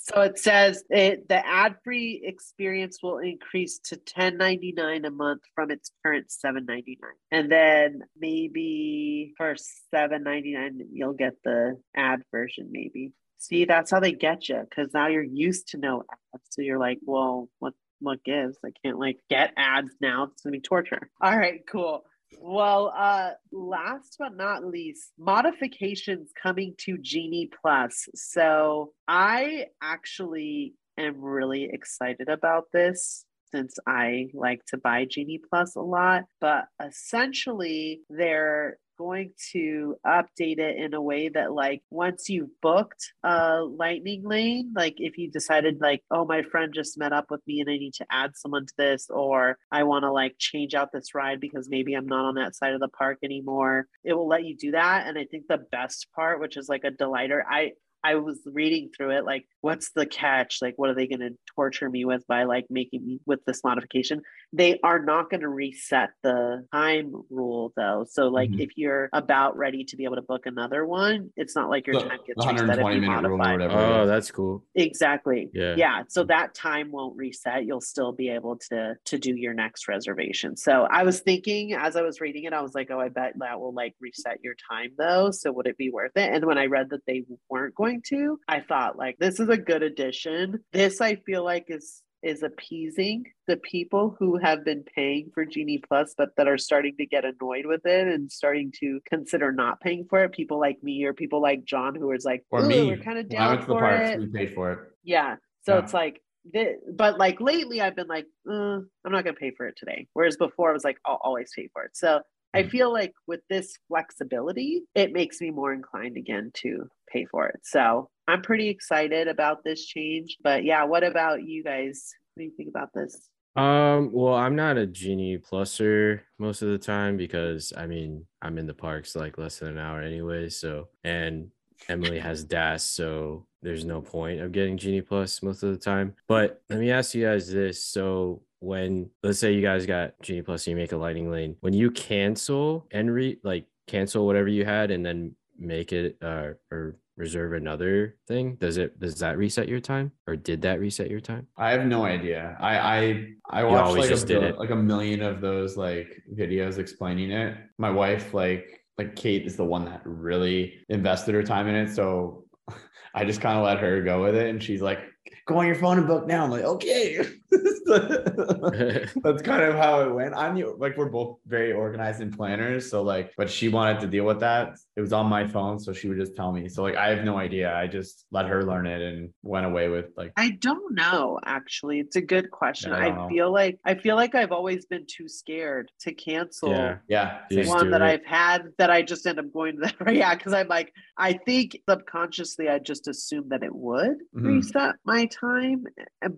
So it says it, the ad-free experience will increase to ten ninety nine a month from its current seven ninety nine, and then maybe for seven ninety nine you'll get the ad version. Maybe see that's how they get you because now you're used to no ads, so you're like, well, what what gives? I can't like get ads now. It's gonna be torture. All right, cool. Well, uh, last but not least, modifications coming to Genie Plus. So I actually am really excited about this since I like to buy Genie Plus a lot. But essentially, they're going to update it in a way that like once you've booked a lightning lane like if you decided like oh my friend just met up with me and i need to add someone to this or i want to like change out this ride because maybe i'm not on that side of the park anymore it will let you do that. And i think the best part which is like a delighter i I was reading through it, like, what's the catch? Like, what are they going to torture me with by like making me with this modification? They are not going to reset the time rule though. So, like, Mhm. if you're about ready to be able to book another one, it's not like your The- time gets reset if 120 you minute rule or modify. whatever. Oh, that's cool. Exactly. Yeah. Yeah. So that time won't reset. You'll still be able to to do your next reservation. So I was thinking as I was reading it, I was like, oh, I bet that will like reset your time though. So would it be worth it? And when I read that they weren't going to, I thought like this is a good addition. This I feel like is is appeasing the people who have been paying for Genie Plus, but that are starting to get annoyed with it and starting to consider not paying for it. People like me or people like John who is like, or me. we're kind of I down went to the parks, it. we paid for it. Yeah. So Yeah. it's like, This, but like lately I've been like, uh, I'm not going to pay for it today. Whereas before I was like, I'll always pay for it. So I Mhm. feel like with this flexibility, it makes me more inclined again to pay for it. So I'm pretty excited about this change. But yeah, what about you guys? What do you think about this? Um, well, I'm not a Genie Pluser most of the time because I mean I'm in the parks like less than an hour anyway. So and Emily has DAS, so there's no point of getting Genie Plus most of the time. But let me ask you guys this. So when let's say you guys got Genie Plus and you make a lightning lane, when you cancel and re like cancel whatever you had and then make it uh or reserve another thing, does it does that reset your time? Or did that reset your time? I have no idea. I I I watched like a, like a million of those like videos explaining it. My wife like like Kate is the one that really invested her time in it, so I just kind of let her go with it, and she's like go on your phone and book now. I'm like, okay. That's kind of how it went. I'm like, we're both very organized and planners. So, like, but she wanted to deal with that. It was on my phone. So she would just tell me. So, like, I have no idea. I just let her learn it and went away with, like, I don't know actually. It's a good question. Yeah, I I feel like I feel like I've always been too scared to cancel Yeah. yeah. Just one that it. I've had that I just end up going to that. Yeah, because I'm like, I think subconsciously I just assumed that it would Mhm. reset my time.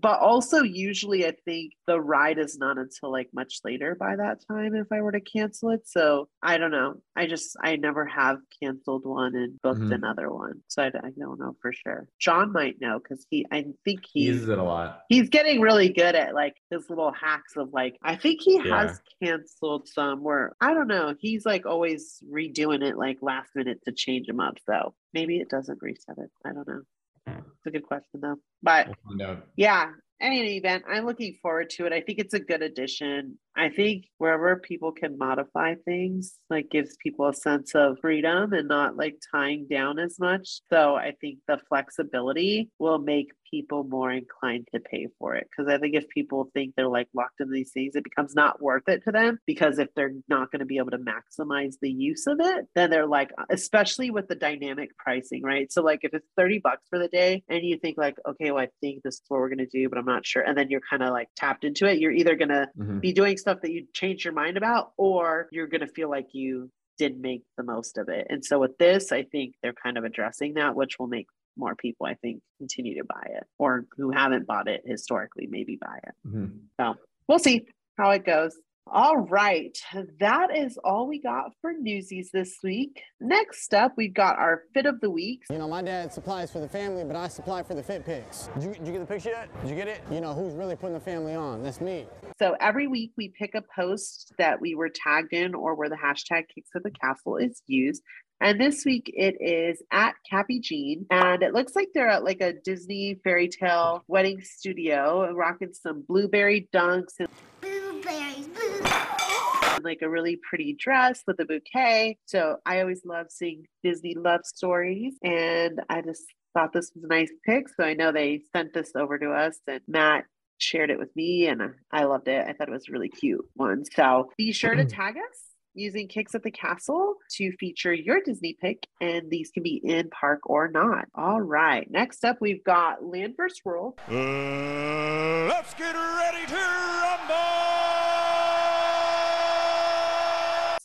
But also, usually, I think the ride is not until like much later by that time if I were to cancel it. So I don't know. I just, I never have canceled one and booked Mhm. another one. So I, I don't know for sure. John might know because he, I think He he, uses it a lot. he's getting really good at like his little hacks of like I think he Yeah. has canceled some where I don't know he's like always redoing it like last minute to change them up so maybe it doesn't reset it I don't know it's a good question though. But We'll yeah in any event I'm looking forward to it. I think it's a good addition I think wherever people can modify things like gives people a sense of freedom and not like tying down as much so I think the flexibility will make people more inclined to pay for it because I think if people think they're like locked into these things, it becomes not worth it to them because if they're not going to be able to maximize the use of it, then they're like, especially with the dynamic pricing, right? So like if it's 30 bucks for the day and you think like, okay, well, I think this is what we're going to do, but I'm not sure. And then you're kind of like tapped into it. You're either going to Mhm. be doing stuff that you change your mind about, or you're going to feel like you did make the most of it. And so with this, I think they're kind of addressing that, which will make more people, I think, continue to buy it or who haven't bought it historically, maybe buy it. Mhm. So we'll see how it goes. All right. That is all we got for Newsies this week. Next up, we've got our fit of the week. You know, my dad supplies for the family, but I supply for the fit pics. Did you, did you get the picture yet? Did you get it? You know, who's really putting the family on? That's me. So every week we pick a post that we were tagged in or where the hashtag kicks of the castle is used. And this week it is at Cappy Jean. And it looks like they're at like a Disney fairy tale wedding studio rocking some blueberry dunks and Blueberries, like a really pretty dress with a bouquet. So I always love seeing Disney love stories. And I just thought this was a nice pick. So I know they sent this over to us and Matt shared it with me and I loved it. I thought it was a really cute one. So be sure to mm. tag us using Kicks at the Castle to feature your Disney pick. And these can be in park or not. All right. Next up, we've got Land vs. World. Uh, let's get ready to rumble!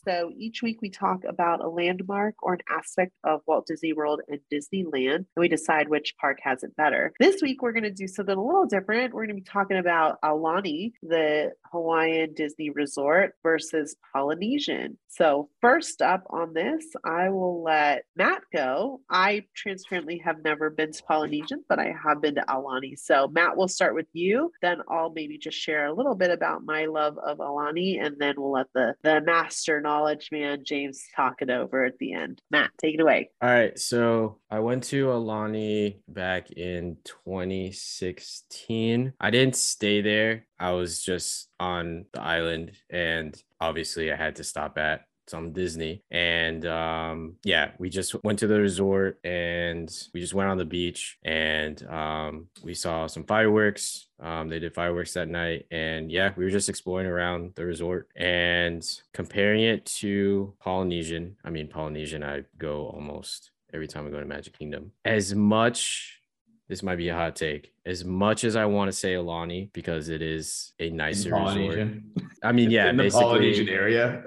So each week we talk about a landmark or an aspect of Walt Disney World and Disneyland, and we decide which park has it better. This week we're going to do something a little different. We're going to be talking about Aulani, the Hawaiian Disney resort, versus Polynesian. So first up on this, I will let Matt go. I transparently have never been to Polynesian, but I have been to Aulani. So Matt, we'll start with you. Then I'll maybe just share a little bit about my love of Aulani, and then we'll let the the master knowledge man James talk it over at the end. Matt, take it away. All right, so I went to Aulani back in 2016. I didn't stay there. I was just on the island, and obviously, I had to stop at some Disney. And um, yeah, we just went to the resort and we just went on the beach and um, we saw some fireworks. Um, they did fireworks that night. And yeah, we were just exploring around the resort and comparing it to Polynesian. I mean, Polynesian, I go almost every time I go to Magic Kingdom. As much this might be a hot take. As much as I want to say Aulani because it is a nicer resort. I mean, yeah, in the Polynesian area.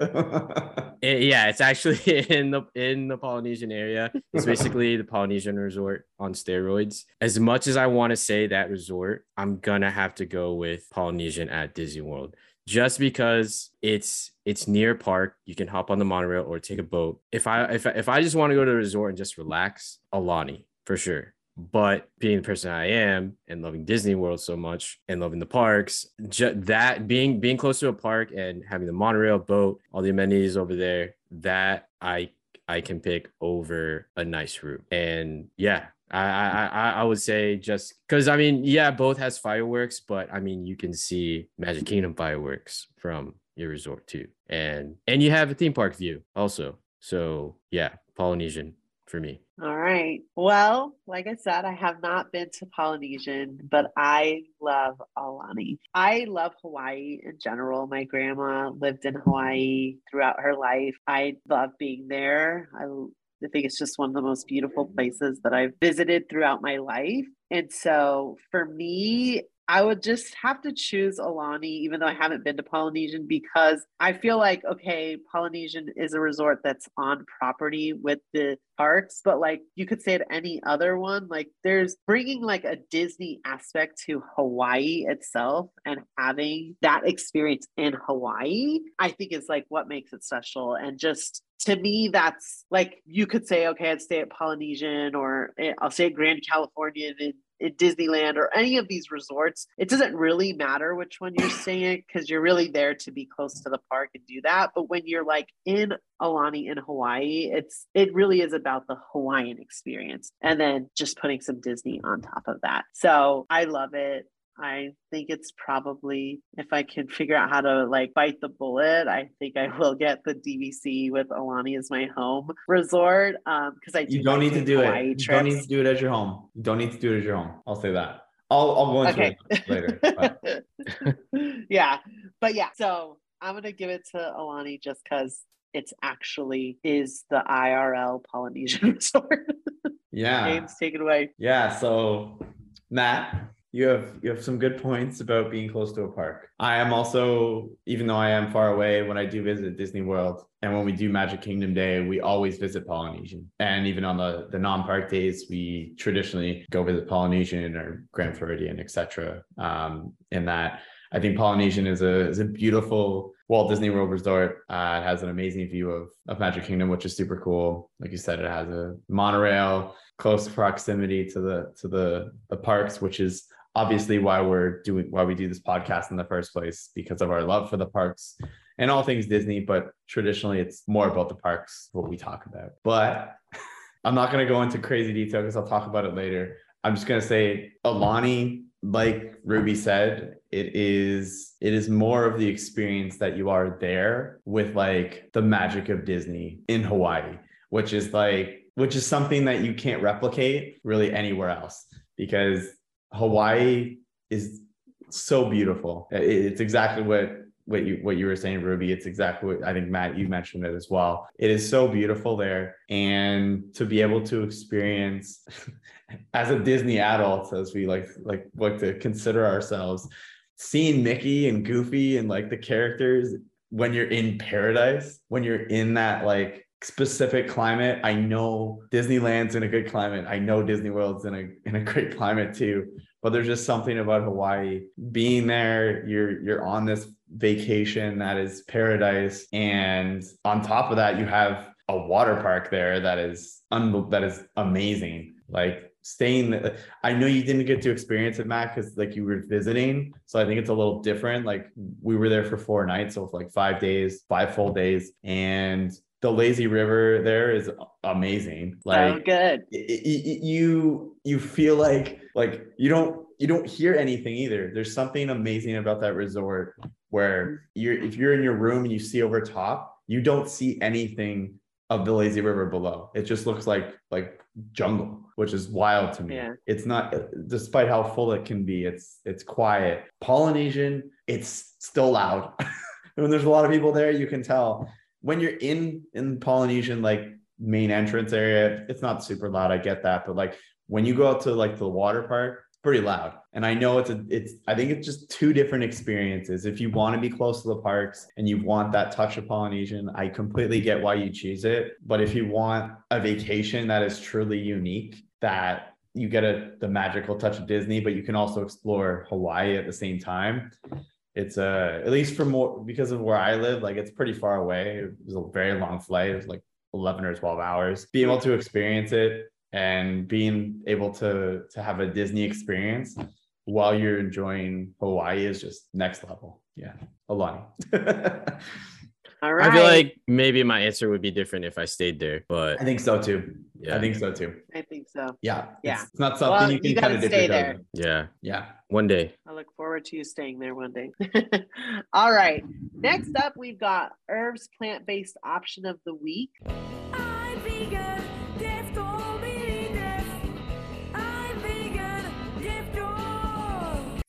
it- yeah, it's actually in the in the Polynesian area. It's basically the Polynesian resort on steroids. As much as I want to say that resort, I'm gonna have to go with Polynesian at Disney World. Just because it's it's near park, you can hop on the monorail or take a boat. If I if I, if I just want to go to the resort and just relax, Aulani for sure. But being the person I am and loving Disney World so much and loving the parks, ju- that being being close to a park and having the monorail, boat, all the amenities over there, that I I can pick over a nice route. And yeah, I I I, I would say just because I mean yeah, both has fireworks, but I mean you can see Magic Kingdom fireworks from your resort too, and and you have a theme park view also. So yeah, Polynesian for me. All right. Well, like I said, I have not been to Polynesian, but I love Aulani. I love Hawaii in general. My grandma lived in Hawaii throughout her life. I love being there. I I think it's just one of the most beautiful places that I've visited throughout my life. And so for me, I would just have to choose Aulani, even though I haven't been to Polynesian, because I feel like, okay, Polynesian is a resort that's on property with the parks, but like you could say at any other one, like there's bringing like a Disney aspect to Hawaii itself and having that experience in Hawaii, I think is like what makes it special. And just to me, that's like you could say, okay, I'd stay at Polynesian or eh, I'll stay at Grand Californian in at Disneyland or any of these resorts, it doesn't really matter which one you're staying at because you're really there to be close to the park and do that. But when you're like in Aulani in Hawaii, it's it really is about the Hawaiian experience and then just putting some Disney on top of that. So I love it. I think it's probably if I can figure out how to like bite the bullet, I think I will get the DVC with Aulani as my home resort. Um, because I do You don't need to do Hawaii it. You don't need to do it as your home. You don't need to do it as your home. I'll say that. I'll I'll go into Okay. it later. but- yeah, but yeah, so I'm gonna give it to Aulani just because it's actually is the IRL Polynesian resort. yeah. James, taken away. Yeah, so Matt, you have you have some good points about being close to a park. I am also, even though I am far away, when I do visit Disney World and when we do Magic Kingdom Day, we always visit Polynesian. And even on the the non-park days, we traditionally go visit Polynesian or Grand Floridian, etc. Um, in that, I think Polynesian is a is a beautiful Walt Disney World resort. Uh, it has an amazing view of of Magic Kingdom, which is super cool. Like you said, it has a monorail, close proximity to the to the the parks, which is obviously why we're doing why we do this podcast in the first place because of our love for the parks and all things Disney. But traditionally, it's more about the parks what we talk about. But I'm not going to go into crazy detail because I'll talk about it later. I'm just going to say Aulani, like Ruby said, it is it is more of the experience that you are there with like the magic of Disney in Hawaii, which is like which is something that you can't replicate really anywhere else because Hawaii is so beautiful. It's exactly what what you what you were saying, Ruby. It's exactly what I think Matt you mentioned it as well. It is so beautiful there, and to be able to experience as a Disney adult, as we like like like to consider ourselves, seeing Mickey and Goofy and like the characters when you're in paradise, when you're in that like specific climate. I know Disneyland's in a good climate. I know Disney World's in a in a great climate too. But there's just something about Hawaii being there. You're you're on this vacation that is paradise, and on top of that, you have a water park there that is un- that is amazing. Like staying I know you didn't get to experience it, Matt, because like you were visiting. So I think it's a little different. Like we were there for four nights, so like five days, five full days. And the lazy river there is amazing. Like so good. y- y- you you feel like like you don't you don't hear anything either. There's something amazing about that resort where you're if you're in your room and you see over top, you don't see anything of the lazy river below. It just looks like like jungle, which is wild to me. Yeah. It's not despite how full it can be, it's it's quiet. Polynesian, it's still loud. when there's a lot of people there, you can tell. When you're in in Polynesian like main entrance area, it's not super loud. I get that, but like when you go out to like the water park, it's pretty loud. And I know it's a it's I think it's just two different experiences. If you want to be close to the parks and you want that touch of Polynesian, I completely get why you choose it. But if you want a vacation that is truly unique, that you get a the magical touch of Disney, but you can also explore Hawaii at the same time. It's uh at least for more because of where I live, like it's pretty far away. It was a very long flight. It was like 11 or 12 hours. Being able to experience it and being able to to have a Disney experience while you're enjoying Hawaii is just next level. Yeah. Aulani. All right. I feel like maybe my answer would be different if I stayed there, but I think so too. yeah, I think so too. I think so. Yeah. Yeah. It's, it's not something Well, you can you kind of dip stay there. in. yeah, Yeah. One day. I look forward to you staying there one day. All right. Next up, we've got Herb's plant based option of the week.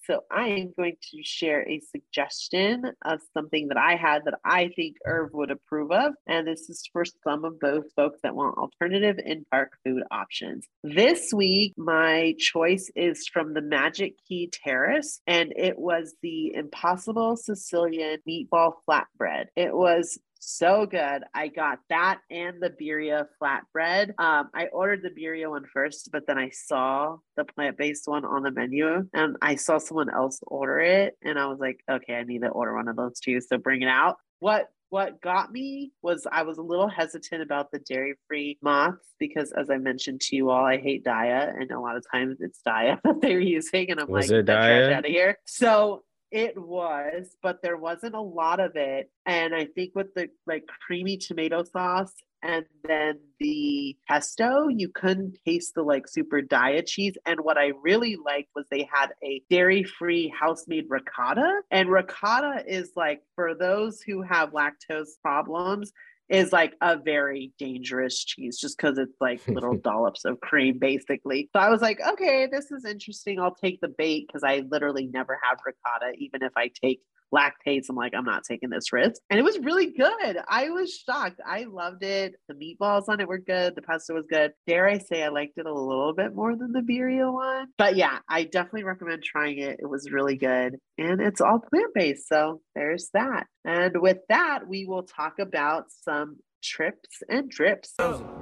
So I am going to share a suggestion of something that I had that I think Irv would approve of. And this is for some of those folks that want alternative in park food options. This week, my choice is from the Magic Key Terrace, and it was the Impossible Sicilian Meatball Flatbread. It was so good. I got that and the birria flatbread. Um, I ordered the birria one first, but then I saw the plant based one on the menu and I saw someone else order it. And I was like, okay, I need to order one of those too. So bring it out. What what got me was I was a little hesitant about the dairy free moths because, as I mentioned to you all, I hate Daiya, and a lot of times it's Daiya that they're using, and I'm Was like, "Get that trash Daiya? out of here. So it was, but there wasn't a lot of it. And I think with the like creamy tomato sauce and then the pesto, you couldn't taste the like super Daiya cheese. And what I really liked was they had a dairy free house made ricotta. And ricotta is like for those who have lactose problems, is like a very dangerous cheese just because it's like little dollops of cream basically. So I was like, okay, this is interesting. I'll take the bait because I literally never have ricotta, even if I take lactates. I'm like, I'm not taking this risk. And it was really good. I was shocked. I loved it. The meatballs on it were good. The pasta was good. Dare I say I liked it a little bit more than the birria one. But yeah, I definitely recommend trying it. It was really good. And it's all plant-based. So there's that. And with that, we will talk about some trips and drips.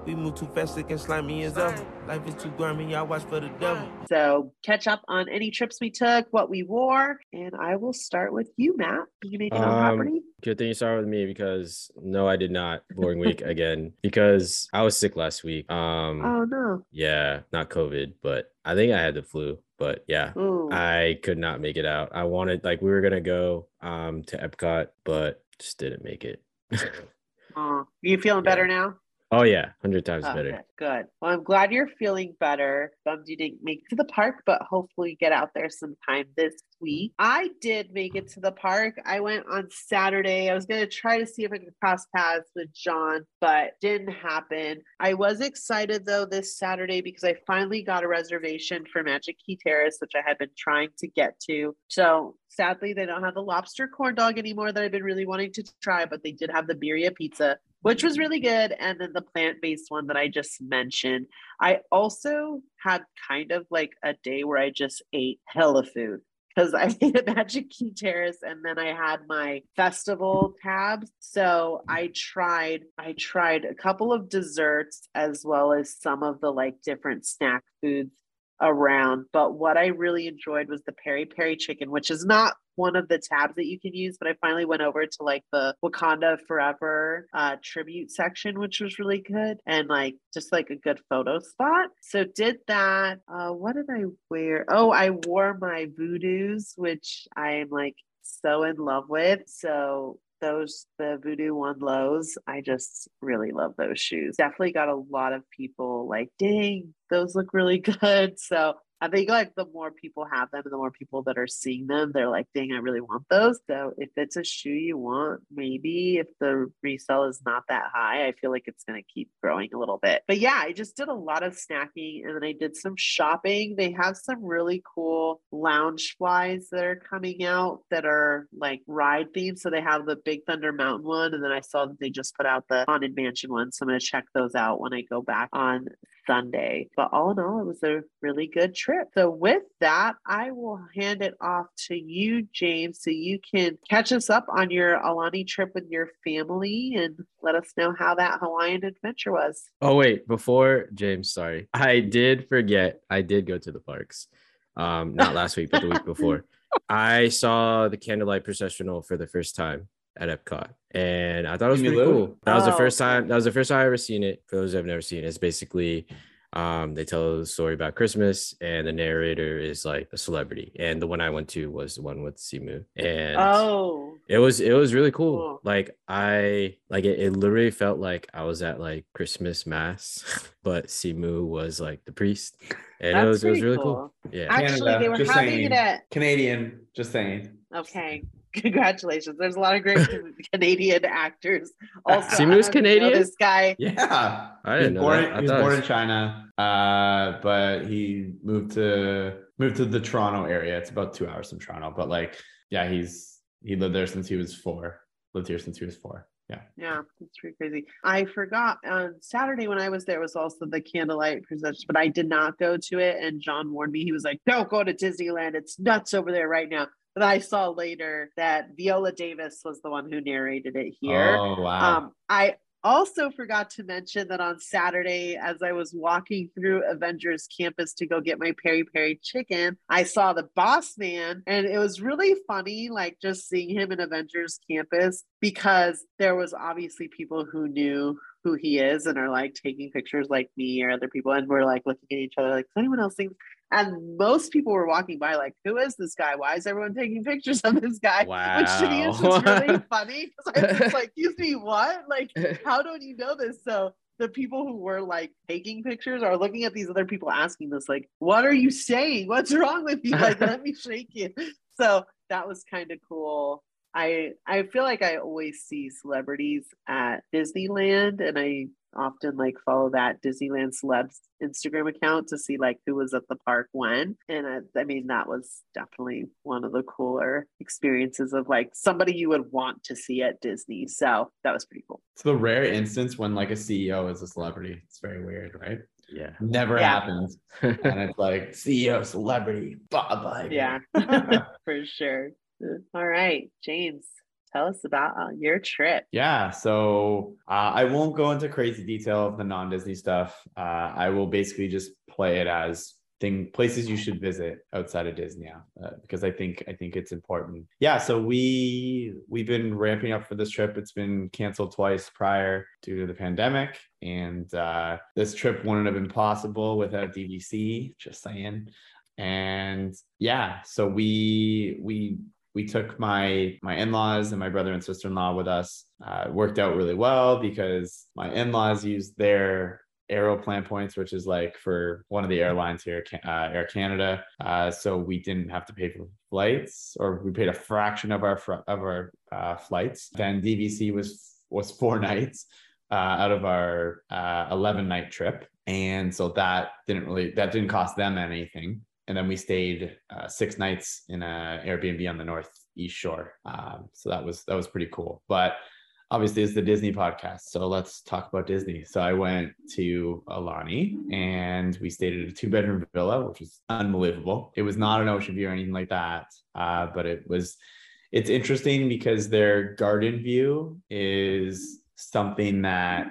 We move too fast, it can slime me as ever. Life is too grimy, y'all watch for the devil. So catch up on any trips we took, what we wore, and I will start with you, Matt. You making on Um, property? Good thing you started with me because no, I did not. Boring week again because I was sick last week. Um, Oh no. yeah, not COVID, but I think I had the flu. But yeah, Ooh. I could not make it out. I wanted like we were gonna go um to Epcot, but just didn't make it. Aw. you feeling better now? Oh yeah, hundred times better. good. Well, I'm glad you're feeling better. Bummed you didn't make it to the park, but hopefully you get out there sometime this week. I did make it to the park. I went on Saturday. I was to try to see if I could cross paths with John, but didn't happen. I was excited though this Saturday because I finally got a reservation for Magic Key Terrace, which I had been trying to get to. So sadly, they don't have the lobster corn dog anymore that I've been really wanting to try, but they did have the birria pizza which was really good. And then the plant based one that I just mentioned. I also had kind of like a day where I just ate hella food because I ate at Magic Key Terrace and then I had my festival tabs. So I tried, I tried a couple of desserts as well as some of the like different snack foods around. But what I really enjoyed was the peri peri chicken, which is not one of the tabs that you can use, but I finally went over to like the Wakanda Forever uh, tribute section, which was really good and like just like a good photo spot. So did that. Uh, what did I wear? Oh, I wore my voodoos, which I am like so in love with. So those the voodoo one lows i just really love those shoes definitely got a lot of people like dang those look really good so I think like the more people have them and the more people that are seeing them, they're like, dang, I really want those. So if it's a shoe you want, maybe if the resale is not that high, I feel like it's going to keep growing a little bit. But yeah, I just did a lot of snacking and then I did some shopping. They have some really cool Loungeflies that are coming out that are like ride themed. So they have the Big Thunder Mountain one. And then I saw that they just put out the Haunted Mansion one. So I'm going to check those out when I go back on Sunday. But all in all, it was a really good trip. So with that, I will hand it off to you, James, so you can catch us up on your Aulani trip with your family and let us know how that Hawaiian adventure was. Oh wait, before James, sorry. I did forget. I did go to the parks. Um, not last week, but the week before. I saw the candlelight processional for the first time at Epcot, and I thought it was Jimmy pretty Lou? cool. That was the Oh, first time. That was the first time I ever seen it. For those who have never seen it, it's basically um, they tell a story about Christmas, and the narrator is like a celebrity. And the one I went to was the one with Simu, and Oh, it was it was really cool. Cool. Like I like it, it literally felt like I was at like Christmas mass, but Simu was like the priest. And that's it was it was really cool. cool. Yeah. Actually, they were just having saying. it at Canadian, just saying. okay. Congratulations. There's a lot of great Canadian actors. Also, Simu's I don't know know Canadian? This guy. Yeah. I He was didn't know born, that. I he was born was- in China, uh, but he moved to moved to the Toronto area. It's about two hours from Toronto, but like, yeah, he's he lived there since he was four. Lived here since he was four. Yeah. Yeah, it's pretty crazy. I forgot on Saturday when I was there was also the candlelight procession, but I did not go to it. And John warned me. He was like, "Don't go to Disneyland. It's nuts over there right now." But I saw later that Viola Davis was the one who narrated it here. Oh wow. Um, I also forgot to mention that on Saturday, as I was walking through Avengers campus to go get my peri peri chicken, I saw the boss man, and it was really funny, like just seeing him in Avengers campus because there was obviously people who knew who he is and are like taking pictures like me or other people, and we're like looking at each other like, does anyone else think? And most people were walking by like, who is this guy? Why is everyone taking pictures of this guy? Which to me is just really funny because I was like, excuse me, what? Like, how don't you know this? So the people who were like taking pictures are looking at these other people asking this, like, what are you saying? What's wrong with you? Like, let me shake you. So that was kind of cool. I I feel like I always see celebrities at Disneyland and I often like follow that Disneyland celebs Instagram account to see like who was at the park when. And I, I mean that was definitely one of the cooler experiences of like somebody you would want to see at Disney. So that was pretty cool. it's the rare instance when like a CEO is a celebrity. It's very weird, right? Yeah. Never Yeah. happens. and it's like CEO, celebrity, bye bye. Yeah, for sure. All right, James, tell us about uh, your trip. Yeah, so uh, I won't go into crazy detail of the non-Disney stuff. Uh, I will basically just play it as thing places you should visit outside of Disney uh, because I think I think it's important. Yeah, so we we've been ramping up for this trip. It's been canceled twice prior due to the pandemic, and uh, this trip wouldn't have been possible without DVC. Just saying. And yeah, so we we we took my my in-laws and my brother and sister-in-law with us. Uh, worked out really well because my in-laws used their aeroplan points which is like for one of the airlines here uh, air canada. Uh, so we didn't have to pay for flights or we paid a fraction of our fr- of our uh, flights. Then dvc was was four nights uh, out of our uh, 11 night trip. And so that didn't really that didn't cost them anything and then we stayed uh, six nights in a Airbnb on the northeast shore. Um, so that was that was pretty cool. But obviously, it's the Disney podcast, so let's talk about Disney. So I went to Aulani, and we stayed at a two bedroom villa, which was unbelievable. It was not an ocean view or anything like that, uh, but it was. It's interesting because their garden view is something that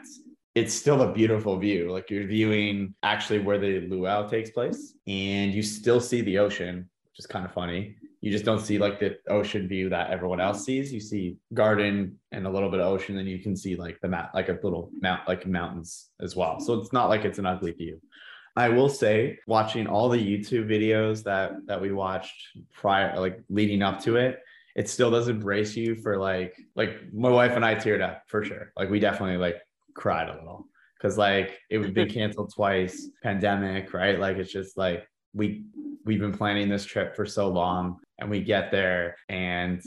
it's still a beautiful view. Like you're viewing actually where the luau takes place, and you still see the ocean, which is kind of funny. You just don't see like the ocean view that everyone else sees. You see garden and a little bit of ocean, and you can see like the mount, like a little mount, like mountains as well. So it's not like it's an ugly view. I will say, watching all the YouTube videos that that we watched prior, like leading up to it, it still doesn't brace you for like like my wife and I teared up for sure. Like we definitely like cried a little because like it would be canceled twice, pandemic, right? Like it's just like we we've been planning this trip for so long and we get there and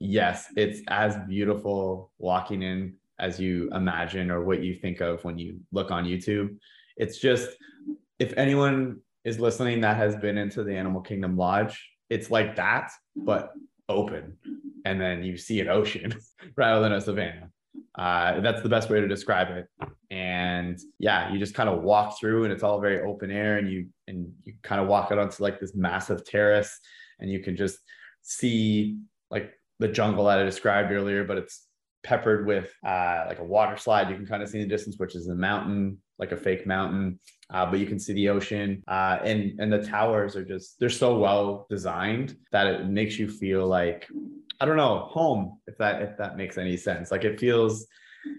yes, it's as beautiful walking in as you imagine or what you think of when you look on YouTube. It's just if anyone is listening that has been into the Animal Kingdom Lodge, it's like that, but open. And then you see an ocean rather than a savannah. Uh, that's the best way to describe it. And yeah, you just kind of walk through and it's all very open air and you and you kind of walk out onto like this massive terrace and you can just see like the jungle that I described earlier, but it's peppered with uh, like a water slide. You can kind of see in the distance, which is a mountain, like a fake mountain, uh, but you can see the ocean. Uh, and and the towers are just they're so well designed that it makes you feel like I don't know home if that if that makes any sense. Like it feels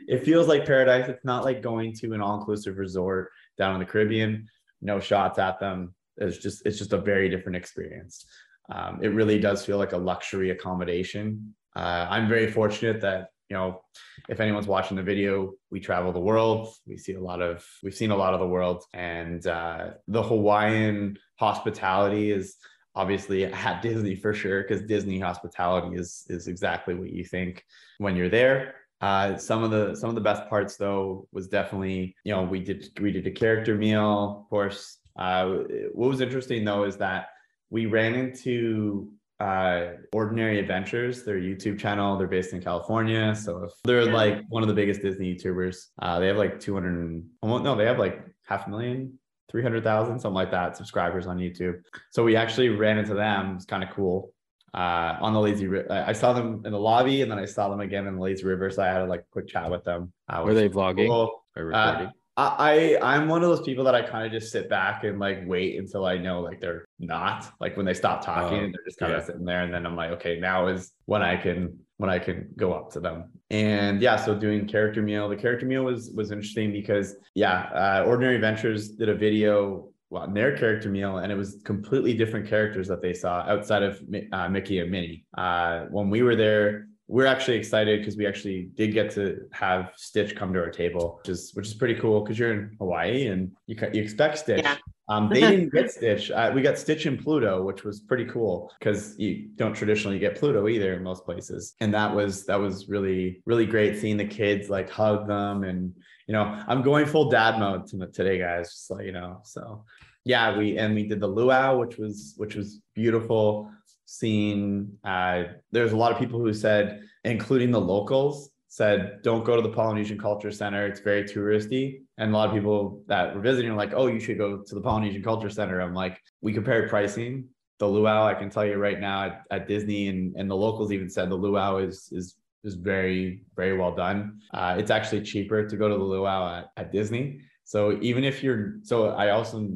it feels like paradise. It's not like going to an all inclusive resort down in the Caribbean. No shots at them. It's just it's just a very different experience. Um, it really does feel like a luxury accommodation. Uh, I'm very fortunate that you know if anyone's watching the video we travel the world we see a lot of we've seen a lot of the world and uh, the hawaiian hospitality is obviously at Disney for sure, because Disney hospitality is is exactly what you think when you're there. Uh, some of the some of the best parts though was definitely you know we did we did a character meal, of course. Uh, what was interesting though is that we ran into uh ordinary adventures their youtube channel they're based in california so if they're like one of the biggest disney youtubers uh they have like 200 almost no they have like half a million 300,000 something like that subscribers on youtube so we actually ran into them it's kind of cool uh on the lazy river i saw them in the lobby and then i saw them again in the lazy river so i had a like quick chat with them uh, Were they vlogging cool. or Uh, recording? I I- I'm one of those people that I kind of just sit back and like wait until I know like they're not like when they stop talking Oh, and they're just kind of yeah. sitting there and then I'm like okay now is when I can when I can go up to them. And yeah so doing character meal the character meal was was interesting because yeah uh, Ordinary Adventures did a video on their character meal and it was completely different characters that they saw outside of uh, Mickey and Minnie. Uh, when we were there we're actually excited because we actually did get to have Stitch come to our table, which is which is pretty cool because you're in Hawaii and you you expect Stitch. Yeah. Um, they didn't get Stitch. Uh, we got Stitch and Pluto, which was pretty cool because you don't traditionally get Pluto either in most places. And that was that was really really great seeing the kids like hug them and you know I'm going full dad mode to, today, guys. Just like you know, so yeah, we and we did the luau, which was which was beautiful seeing uh there's a lot of people who said including the locals said don't go to the polynesian culture center. It's very touristy. And a lot of people that were visiting are like oh you should go to the polynesian culture center. I'm like we compared pricing. The luau i can tell you right now at, at disney and, and the locals even said the luau is is is very very well done. Uh, it's actually cheaper to go to the luau at, at disney. So even if you're so i also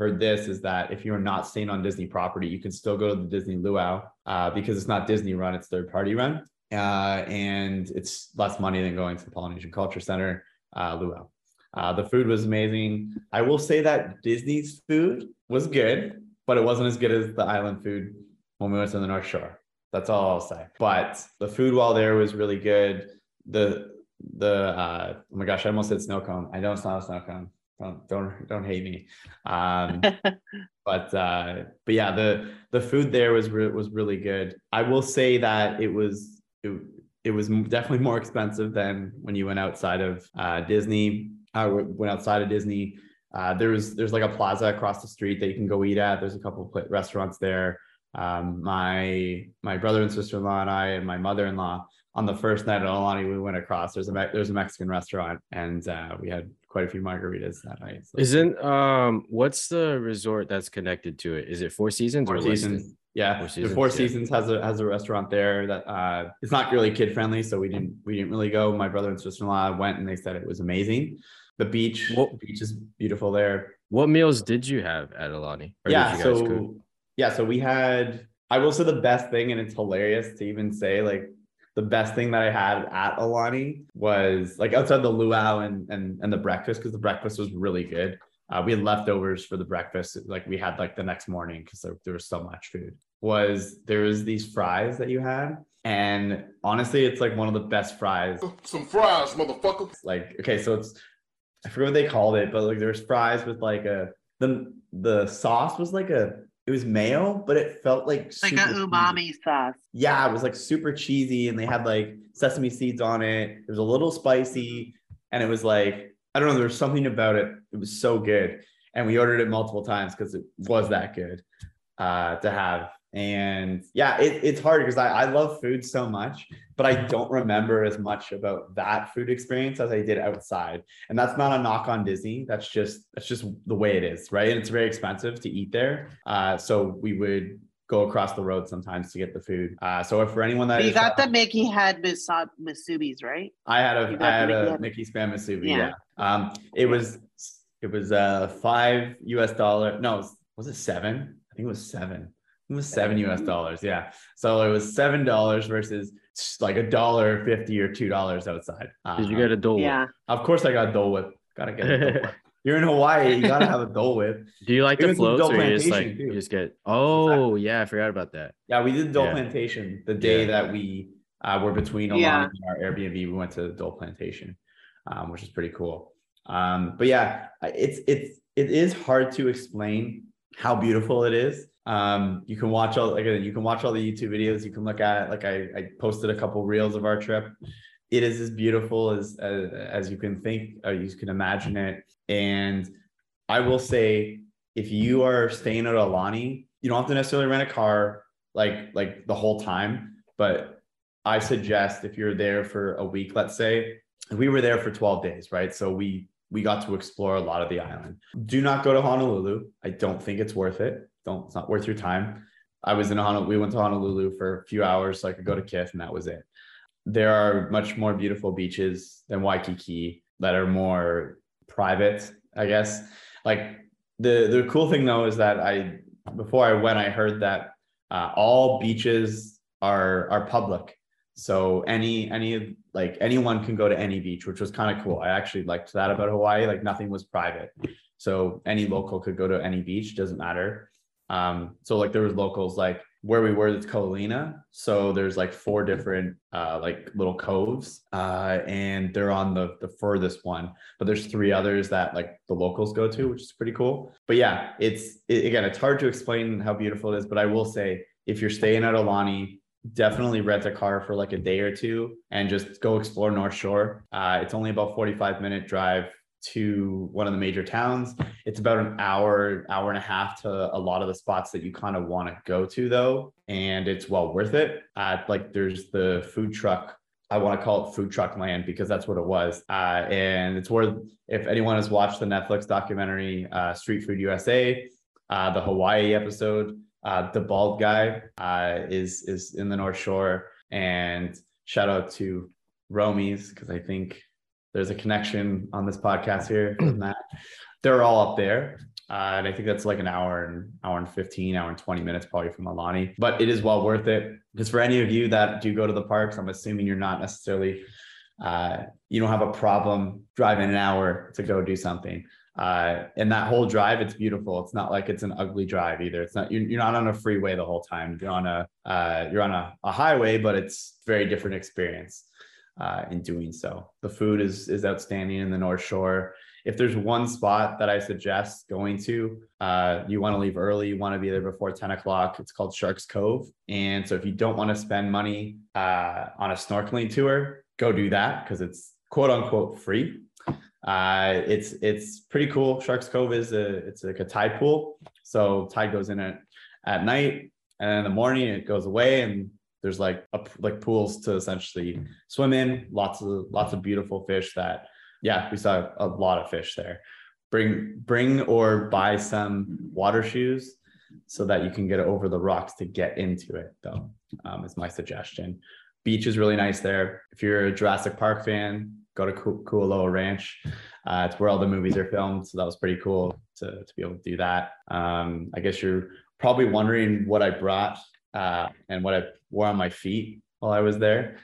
heard this is that if you're not staying on Disney property, you can still go to the Disney Luau uh, because it's not Disney run, it's third party run. Uh, and it's less money than going to the Polynesian Culture Center uh, Luau. Uh, the food was amazing. I will say that Disney's food was good, but it wasn't as good as the island food when we went to the North Shore. That's all I'll say. But the food while there was really good. The the uh, oh my gosh, I almost said snow cone. I know it's not a snow cone. Don't don't don't hate me. Um, but uh, but yeah, the the food there was re- was really good. I will say that it was it, it was definitely more expensive than when you went outside of uh, Disney. I went outside of Disney. Uh, there's there's like a plaza across the street that you can go eat at. There's a couple of restaurants there. Um, my my brother and sister in law and I and my mother in law on the first night at Aulani, we went across. There's a there's a Mexican restaurant, and uh, we had quite a few margaritas that night. So- Isn't um what's the resort that's connected to it? Is it Four Seasons Four or Listed? Seasons. Yeah, Four the Seasons, Four yeah. Seasons has a has a restaurant there that uh it's not really kid friendly, so we didn't we didn't really go. My brother and sister in law went and they said it was amazing. The beach, What- the beach is beautiful there. What meals did you have at Aulani? Or did yeah, you guys so cook? yeah, so we had. I will say the best thing, and it's hilarious to even say like the best thing that I had at Aulani was like outside the luau and and and the breakfast because the breakfast was really good. Uh, we had leftovers for the breakfast, like we had like the next morning because there, there was so much food. Was there was these fries that you had, and honestly, it's like one of the best fries. Some fries, motherfucker. Like okay, so it's I forget what they called it, but like there's fries with like a the the sauce was like a it was mayo, but it felt like like a super cheesy umami sauce. yeah, it was like super cheesy and they had like sesame seeds on it. It was a little spicy and it was like, I don't know, there was something about it. It was so good. And we ordered it multiple times because it was that good uh, to have. And yeah, it, it's hard because I, I love food so much, but I don't remember as much about that food experience as I did outside. And that's not a knock on Disney. That's just that's just the way it is, right? And it's very expensive to eat there. Uh, so we would go across the road sometimes to get the food. Uh, so if for anyone that you got the Mickey had Musubis, right? I had a got had a Mickey- spam Musubi. Yeah. Yeah. Um, it was it was uh five US dollar. No, it was, was it seven? I think it was seven. It was seven US dollars. Yeah. So it was seven dollars versus like a dollar fifty or two dollars outside. Did you Uh, get a Dole Whip? Yeah. Of course, I got Dole Whip. Gotta get a Dole Whip. You're in Hawaii. You gotta have a Dole Whip. Do you like We the floats or you just like Plantation, you just get oh yeah, I forgot about that. Yeah, we did Dole Yeah. Plantation the day Yeah. that we uh, were between Aulani Yeah. and our Airbnb. We went to the Dole Plantation, um, which is pretty cool. Um, but yeah, it's it's it is hard to explain how beautiful it is Um, you can watch all like you can watch all the YouTube videos. You can look at like I, I posted a couple reels of our trip. It is as beautiful as as, as you can think, or you can imagine it. And I will say, if you are staying at Aulani, you don't have to necessarily rent a car like like the whole time, but I suggest if you're there for a week, let's say, we were there for 12 days, right? So we we got to explore a lot of the island. Do not go to Honolulu. I don't think it's worth it. Don't it's not worth your time. I was in Honolulu. We went to Honolulu for a few hours so I could go to Kith, and that was it. There are much more beautiful beaches than Waikiki that are more private, I guess. Like the the cool thing though is that I before I went, I heard that uh, all beaches are are public. So any any like anyone can go to any beach, which was kind of cool. I actually liked that about Hawaii. Like nothing was private, so any local could go to any beach. Doesn't matter. Um, so like there was locals like where we were. It's Ko Olina. So there's like four different uh, like little coves, uh, and they're on the the furthest one. But there's three others that like the locals go to, which is pretty cool. But yeah, it's it, again, it's hard to explain how beautiful it is. But I will say, if you're staying at Aulani, definitely rent a car for like a day or two and just go explore North Shore. Uh, it's only about 45 minute drive to one of the major towns. It's about an hour, hour and a half to a lot of the spots that you kind of want to go to though. And it's well worth it. Uh, like there's the food truck. I want to call it food truck land because that's what it was. Uh, and it's where, if anyone has watched the Netflix documentary, uh, Street Food USA, uh, the Hawaii episode, uh, the bald guy uh, is is in the North Shore, and shout out to Romies because I think there's a connection on this podcast here and that. They're all up there, uh, and I think that's like an hour and hour and fifteen, hour and twenty minutes probably from Aulani. But it is well worth it. Because for any of you that do go to the parks, I'm assuming you're not necessarily uh, you don't have a problem driving an hour to go do something. Uh, and that whole drive it's beautiful. It's not like it's an ugly drive either. It's not you're, you're not on a freeway the whole time. You're on a uh, you're on a, a highway but it's very different experience uh, in doing so the food is is outstanding in the north shore if there's one spot that i suggest going to uh, you want to leave early you want to be there before 10 o'clock it's called sharks cove and so if you don't want to spend money uh, on a snorkeling tour go do that because it's quote unquote free uh, it's it's pretty cool. Sharks Cove is a it's like a tide pool. So tide goes in at at night, and in the morning it goes away, and there's like a, like pools to essentially swim in. Lots of lots of beautiful fish. That yeah, we saw a lot of fish there. Bring bring or buy some water shoes so that you can get over the rocks to get into it. Though um, is my suggestion. Beach is really nice there. If you're a Jurassic Park fan, go to Ku- Kualoa Ranch. Uh, it's where all the movies are filmed, so that was pretty cool to, to be able to do that. Um, I guess you're probably wondering what I brought uh, and what I wore on my feet while I was there.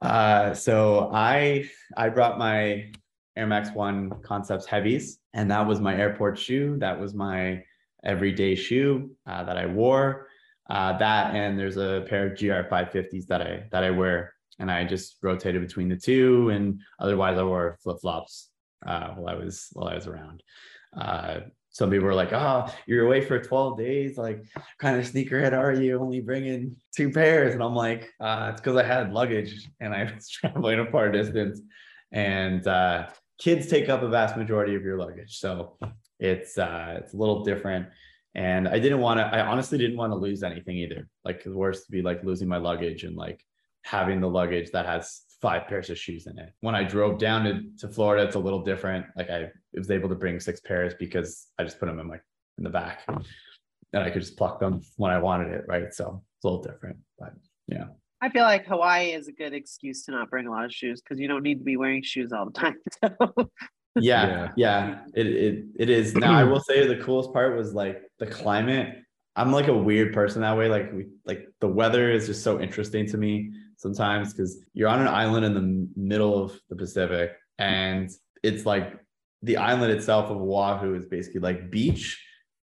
Uh, so I I brought my Air Max One Concepts heavies, and that was my airport shoe. That was my everyday shoe uh, that I wore. Uh, that and there's a pair of GR 550s that I that I wear and I just rotated between the two. And otherwise, I wore flip flops uh, while I was while I was around. Some people were like, "Oh, you're away for 12 days. Like, kind of sneakerhead are you? Only bringing two pairs?" And I'm like, uh, "It's because I had luggage and I was traveling a far distance, and uh, kids take up a vast majority of your luggage, so it's uh, it's a little different." And I didn't want to. I honestly didn't want to lose anything either. Like, the worst to be like losing my luggage and like having the luggage that has five pairs of shoes in it. When I drove down to, to Florida, it's a little different. Like I was able to bring six pairs because I just put them in my in the back and I could just pluck them when I wanted it. Right. So it's a little different, but yeah. I feel like Hawaii is a good excuse to not bring a lot of shoes because you don't need to be wearing shoes all the time. So. Yeah, yeah, it, it it is. Now I will say the coolest part was like the climate. I'm like a weird person that way. Like we like the weather is just so interesting to me sometimes because you're on an island in the middle of the Pacific and it's like the island itself of Oahu is basically like beach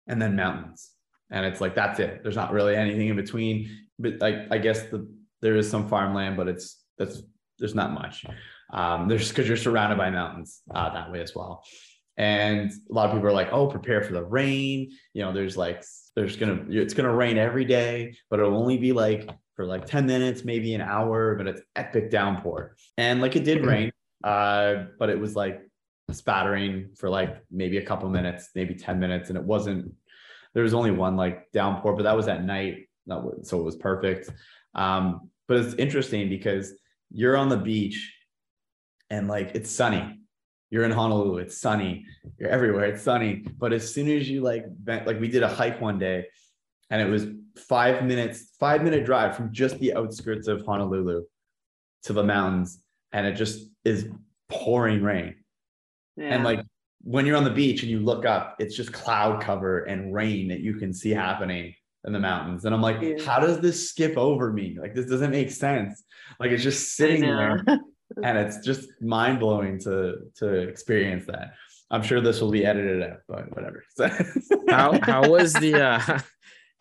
and then mountains. And it's like that's it. There's not really anything in between. But I guess the there is some farmland, but it's that's there's not much. Um, there's because you're surrounded by mountains uh, that way as well. And a lot of people are like, oh, prepare for the rain. You know, there's like, there's gonna, it's gonna rain every day, but it'll only be like for like 10 minutes, maybe an hour, but it's epic downpour. And like it did rain, uh, but it was like spattering for like maybe a couple minutes, maybe 10 minutes. And it wasn't, there was only one like downpour, but that was at night. That was, so it was perfect. Um, but it's interesting because you're on the beach and like it's sunny. You're in Honolulu, it's sunny. You're everywhere, it's sunny. But as soon as you like bent, like we did a hike one day and it was five minutes, five minute drive from just the outskirts of Honolulu to the mountains, and it just is pouring rain. Yeah. And like when you're on the beach and you look up, it's just cloud cover and rain that you can see happening in the mountains. And I'm like, Yeah. how does this skip over me? Like this doesn't make sense. Like it's just sitting there and it's just mind blowing to to experience that. I'm sure this will be edited out, but whatever. how how was the uh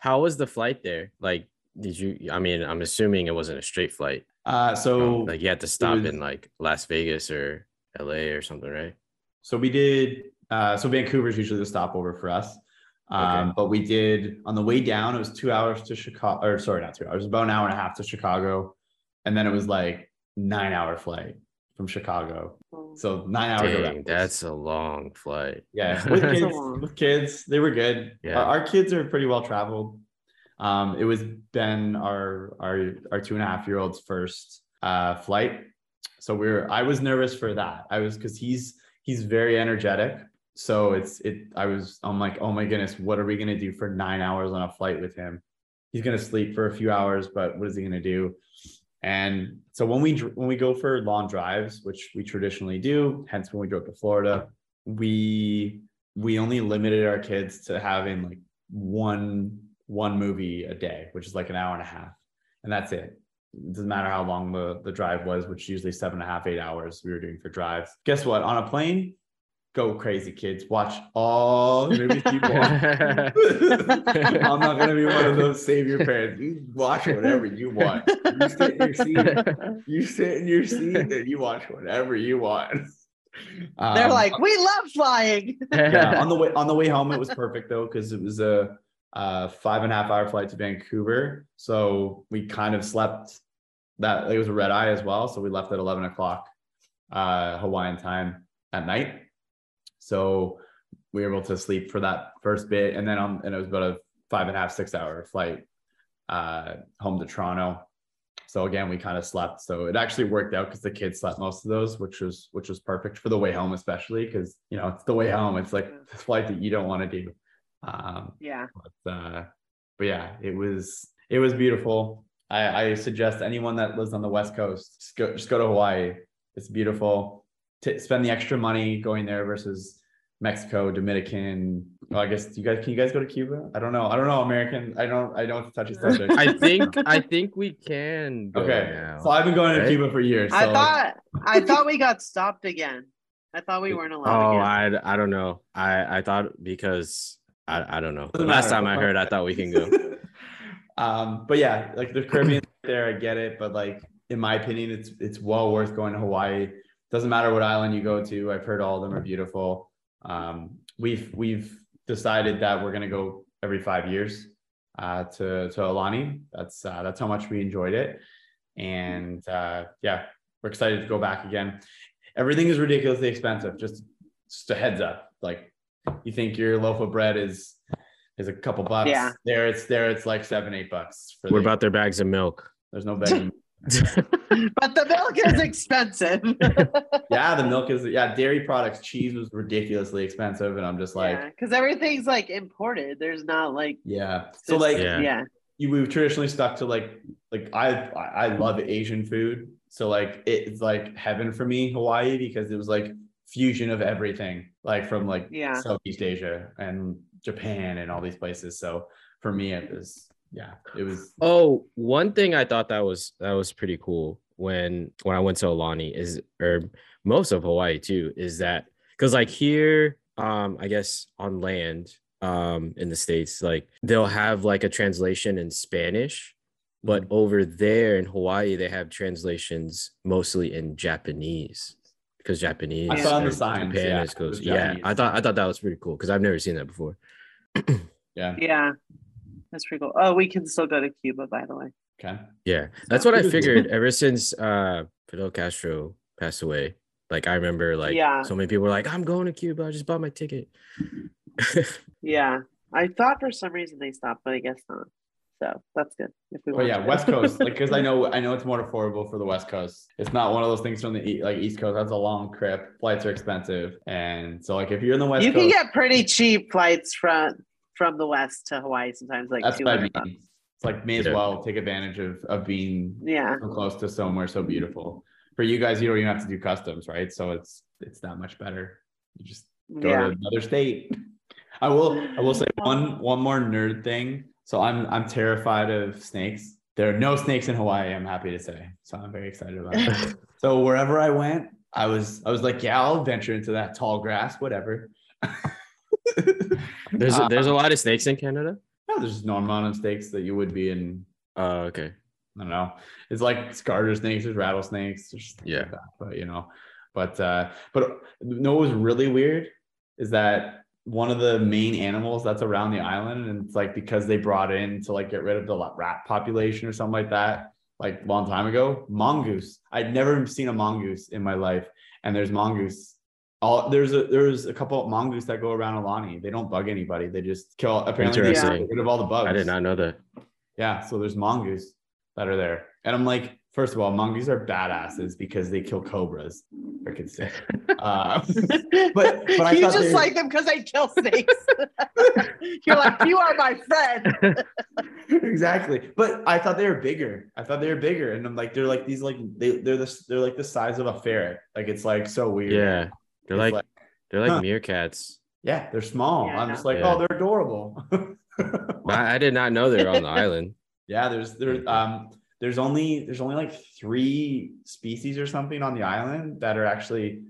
how was the flight there? Like did you I mean, I'm assuming it wasn't a straight flight. uh so like you had to stop was- in like Las Vegas or LA or something, right? So we did. Uh, so Vancouver's usually the stopover for us. Um, But we did on the way down. It was two hours to Chicago, or sorry, not two hours. About an hour and a half to Chicago, and then it was like nine hour flight from Chicago. So nine hours. Dang, around. that's a long flight. Yeah, with kids, with kids, they were good. Yeah. Our, our kids are pretty well traveled. Um, it was Ben, our our our two and a half year old's first uh flight. So we are I was nervous for that. I was because he's he's very energetic. So it's it. I was. I'm like, oh my goodness, what are we gonna do for nine hours on a flight with him? He's gonna sleep for a few hours, but what is he gonna do? And so when we when we go for long drives, which we traditionally do, hence when we drove to Florida, we we only limited our kids to having like one one movie a day, which is like an hour and a half, and that's it. It doesn't matter how long the the drive was, which usually seven and a half, eight hours we were doing for drives. Guess what? On a plane, go crazy, kids. Watch all the movies you want. I'm not gonna be one of those savior parents. You watch whatever you want. You sit in your seat. You sit in your seat and you watch whatever you want. They're Um, like, we love flying. yeah, on the way on the way home, it was perfect though because it was a, uh five and a half hour flight to Vancouver. So we kind of slept. That it was a red eye as well. So we left at eleven o'clock uh, Hawaiian time at night. So we were able to sleep for that first bit, and then on and it was about a five and a half six hour flight uh, home to Toronto. So again, we kind of slept. So it actually worked out because the kids slept most of those, which was which was perfect for the way home, especially because you know it's the way home. It's like this flight that you don't want to do. Um, Yeah. but uh, but yeah, it was it was beautiful. I, I suggest anyone that lives on the West Coast just go just go to Hawaii. It's beautiful. To spend the extra money going there versus Mexico, Dominican. Well, I guess you guys can you guys go to Cuba? I don't know. I don't know American. I don't I don't touch a subject. I think I think we can go okay. now. So I've been going to? Cuba for years. I so- thought I thought we got stopped again. I thought we weren't allowed Oh, again. I I don't know. I I thought because I I don't know. The Doesn't last matter. time I heard, I thought we can go. um, but yeah, like the Caribbean there, I get it, but like in my opinion, it's it's well worth going to Hawaii. Doesn't matter what island you go to. I've heard all of them are beautiful. Um, we've we've decided that we're gonna go every five years uh, to to Aulani. That's uh, that's how much we enjoyed it, and uh, yeah, we're excited to go back again. Everything is ridiculously expensive. Just just a heads up. Like you think your loaf of bread is is a couple bucks. Yeah. There it's there it's like seven eight bucks. For What the- about their bags of milk? There's no begging. But the milk is expensive. yeah, the milk is yeah. Dairy products, cheese was ridiculously expensive, and I'm just like yeah, because everything's like imported. There's not like yeah. So like Yeah. yeah. you we've traditionally stuck to like like I I I love Asian food. So like it's like heaven for me, Hawaii, because it was like fusion of everything, like from like Yeah. Southeast Asia and Japan and all these places. So for me, it was yeah, it was Oh, one thing I thought that was that was pretty cool when when I went to Aulani is or most of Hawaii too is that because like here um I guess on land um in the states like they'll have like a translation in Spanish but Mm-hmm. over there in Hawaii they have translations mostly in Japanese because Japanese. I saw on the signs, Japan yeah, is close. Yeah, I thought I thought that was pretty cool because I've never seen that before. Yeah. Yeah, that's pretty cool. Oh, we can still go to Cuba, by the way. Okay. Yeah, that's what I figured ever since uh Fidel Castro passed away. Like I remember, like Yeah. so many people were like, "I'm going to Cuba. I just bought my ticket." Yeah, I thought for some reason they stopped, but I guess not. So that's good. If we But yeah, to. West Coast, like because I know I know it's more affordable for the West Coast. It's not one of those things from the like East Coast. That's a long trip. Flights are expensive, and so like if you're in the West you Coast, can get pretty cheap flights from from the west to Hawaii sometimes, like that's two what I mean. It's like may as well take advantage of of being Yeah, so close to somewhere so beautiful. For you guys, you don't even have to do customs, right? So it's it's that much better. You just go yeah. to another state. I will I will say one one more nerd thing. So I'm I'm terrified of snakes. There are no snakes in Hawaii, I'm happy to say. So I'm very excited about it. so wherever I went, I was I was like, yeah, I'll venture into that tall grass, whatever. There's Uh, there's a lot of snakes in Canada. no, there's no amount of snakes that you would be in. Oh, okay. I don't know. It's like garter snakes, there's rattlesnakes, there's Yeah. like that, but you know, but uh, but no, what was really weird is that one of the main animals that's around the island, and it's like because they brought in to like get rid of the rat population or something like that, like a long time ago, mongoose. I'd never seen a mongoose in my life, and there's mongoose. All there's a there's a couple of mongoose that go around Aulani. They don't bug anybody. They just kill. Apparently, they Interesting. get rid of all the bugs. I did not know that. Yeah, so there's mongoose that are there. And I'm like, first of all, mongoose are badasses because they kill cobras. Freaking sick. Uh, but but I you just they- like them because they kill snakes. You're like, you are my friend. exactly. But I thought they were bigger. I thought they were bigger. And I'm like, they're like these like they they're this they're like the size of a ferret. Like it's like so weird. Yeah, they're It's like, they're like huh. meerkats. yeah, they're small. Yeah. I'm just like, Yeah. oh, they're adorable. I, I did not know they were on the island. Yeah, there's there um there's only there's only like three species or something on the island that are actually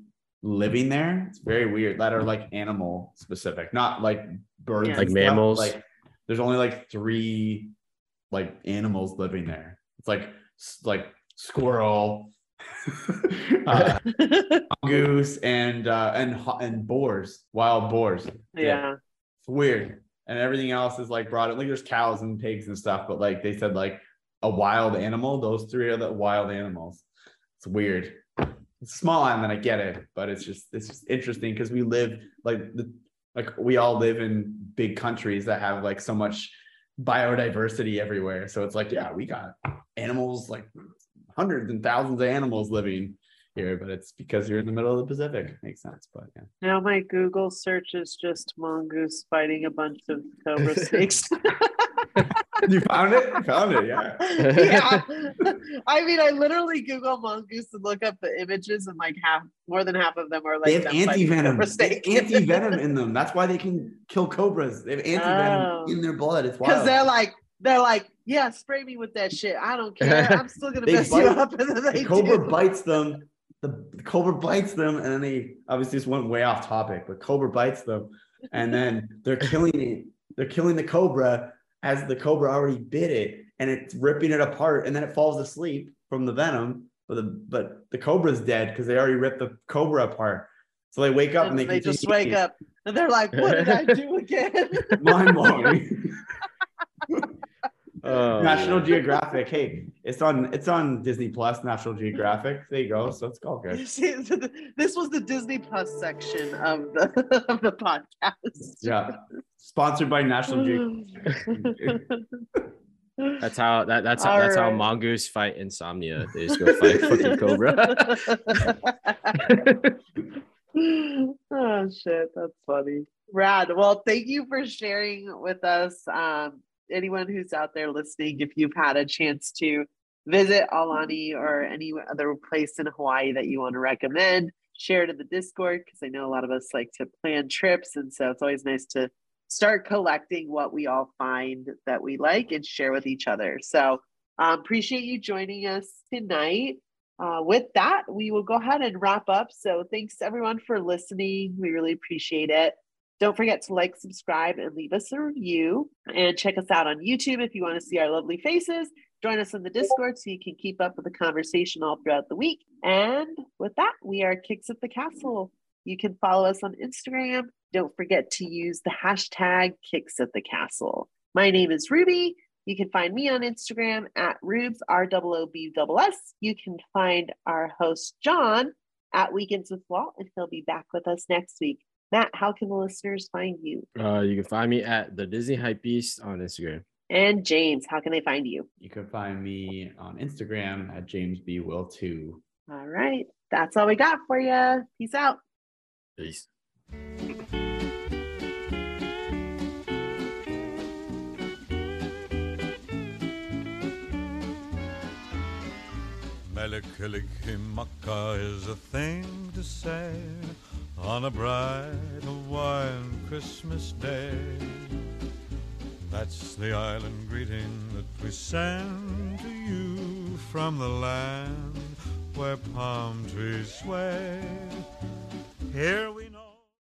living there. It's very weird. That are like animal specific, not like birds, Yeah. Like stuff. mammals? Like there's only like three like animals living there. It's like like squirrel, uh, goose, and uh, and and boars, wild boars. yeah. It's weird. And everything else is like brought in. Like there's cows and pigs and stuff, but like they said, like a wild animal. Those three are the wild animals. It's weird. It's a small island, I get it, but it's just it's just interesting because we live like the like we all live in big countries that have like so much biodiversity everywhere. So it's like, yeah, we got animals like hundreds and thousands of animals living here, but it's because you're in the middle of the Pacific. Makes sense, but yeah. Now my Google search is just mongoose fighting a bunch of cobra snakes. You found it? You found it, yeah. yeah. I mean, I literally Google mongoose and look up the images, and like half, more than half of them are like They have anti-venom. They have anti-venom in them. That's why they can kill cobras. They have anti-venom Oh. in their blood. It's Because they're like, they're like, yeah, spray me with that shit. I don't care. I'm still gonna mess you up. And then they the cobra do. bites them. The, the cobra bites them, and then they obviously this went way off topic, but cobra bites them, and then they're killing it. They're killing the cobra as the cobra already bit it, and it's ripping it apart, and then it falls asleep from the venom. But the but the cobra's dead because they already ripped the cobra apart. So they wake up and, And they, they just wake up and they're like, what did I do again? Mind blowing. Oh, National man. Geographic. Hey, it's on it's on Disney Plus, National Geographic. There you go. So it's all good. See, this was the Disney Plus section of the of the podcast. Yeah. Sponsored by National Geographic. That's how that that's how, All that's how mongoose fight insomnia. They just go fight fucking cobra. oh shit, that's funny. Rad. Well, thank you for sharing with us. Um, anyone who's out there listening, if you've had a chance to visit Aulani or any other place in Hawaii that you want to recommend, share it in the Discord because I know a lot of us like to plan trips, and so it's always nice to start collecting what we all find that we like and share with each other. So um, appreciate you joining us tonight. Uh, with that, we will go ahead and wrap up. So thanks everyone for listening. We really appreciate it. Don't forget to like, subscribe, and leave us a review. And check us out on YouTube if you want to see our lovely faces Join us in the Discord so you can keep up with the conversation all throughout the week. And with that, we are Kicks at the Castle. You can follow us on Instagram. Don't forget to use the hashtag Kicks at the Castle. My name is Ruby. You can find me on Instagram at Rubes, R O O B S S. You can find our host, John, at Weekends with Walt, and he'll be back with us next week. Matt, how can the listeners find you? Uh, you can find me at the Disney Hype Beast on Instagram. And James, how can they find you? You can find me on Instagram at James B Will two. All right. That's all we got for you. Peace out. Peace. Mele Kalikimaka is a thing to say on a bright Hawaiian Christmas day. That's the island greeting that we send to you from the land where palm trees sway. Here we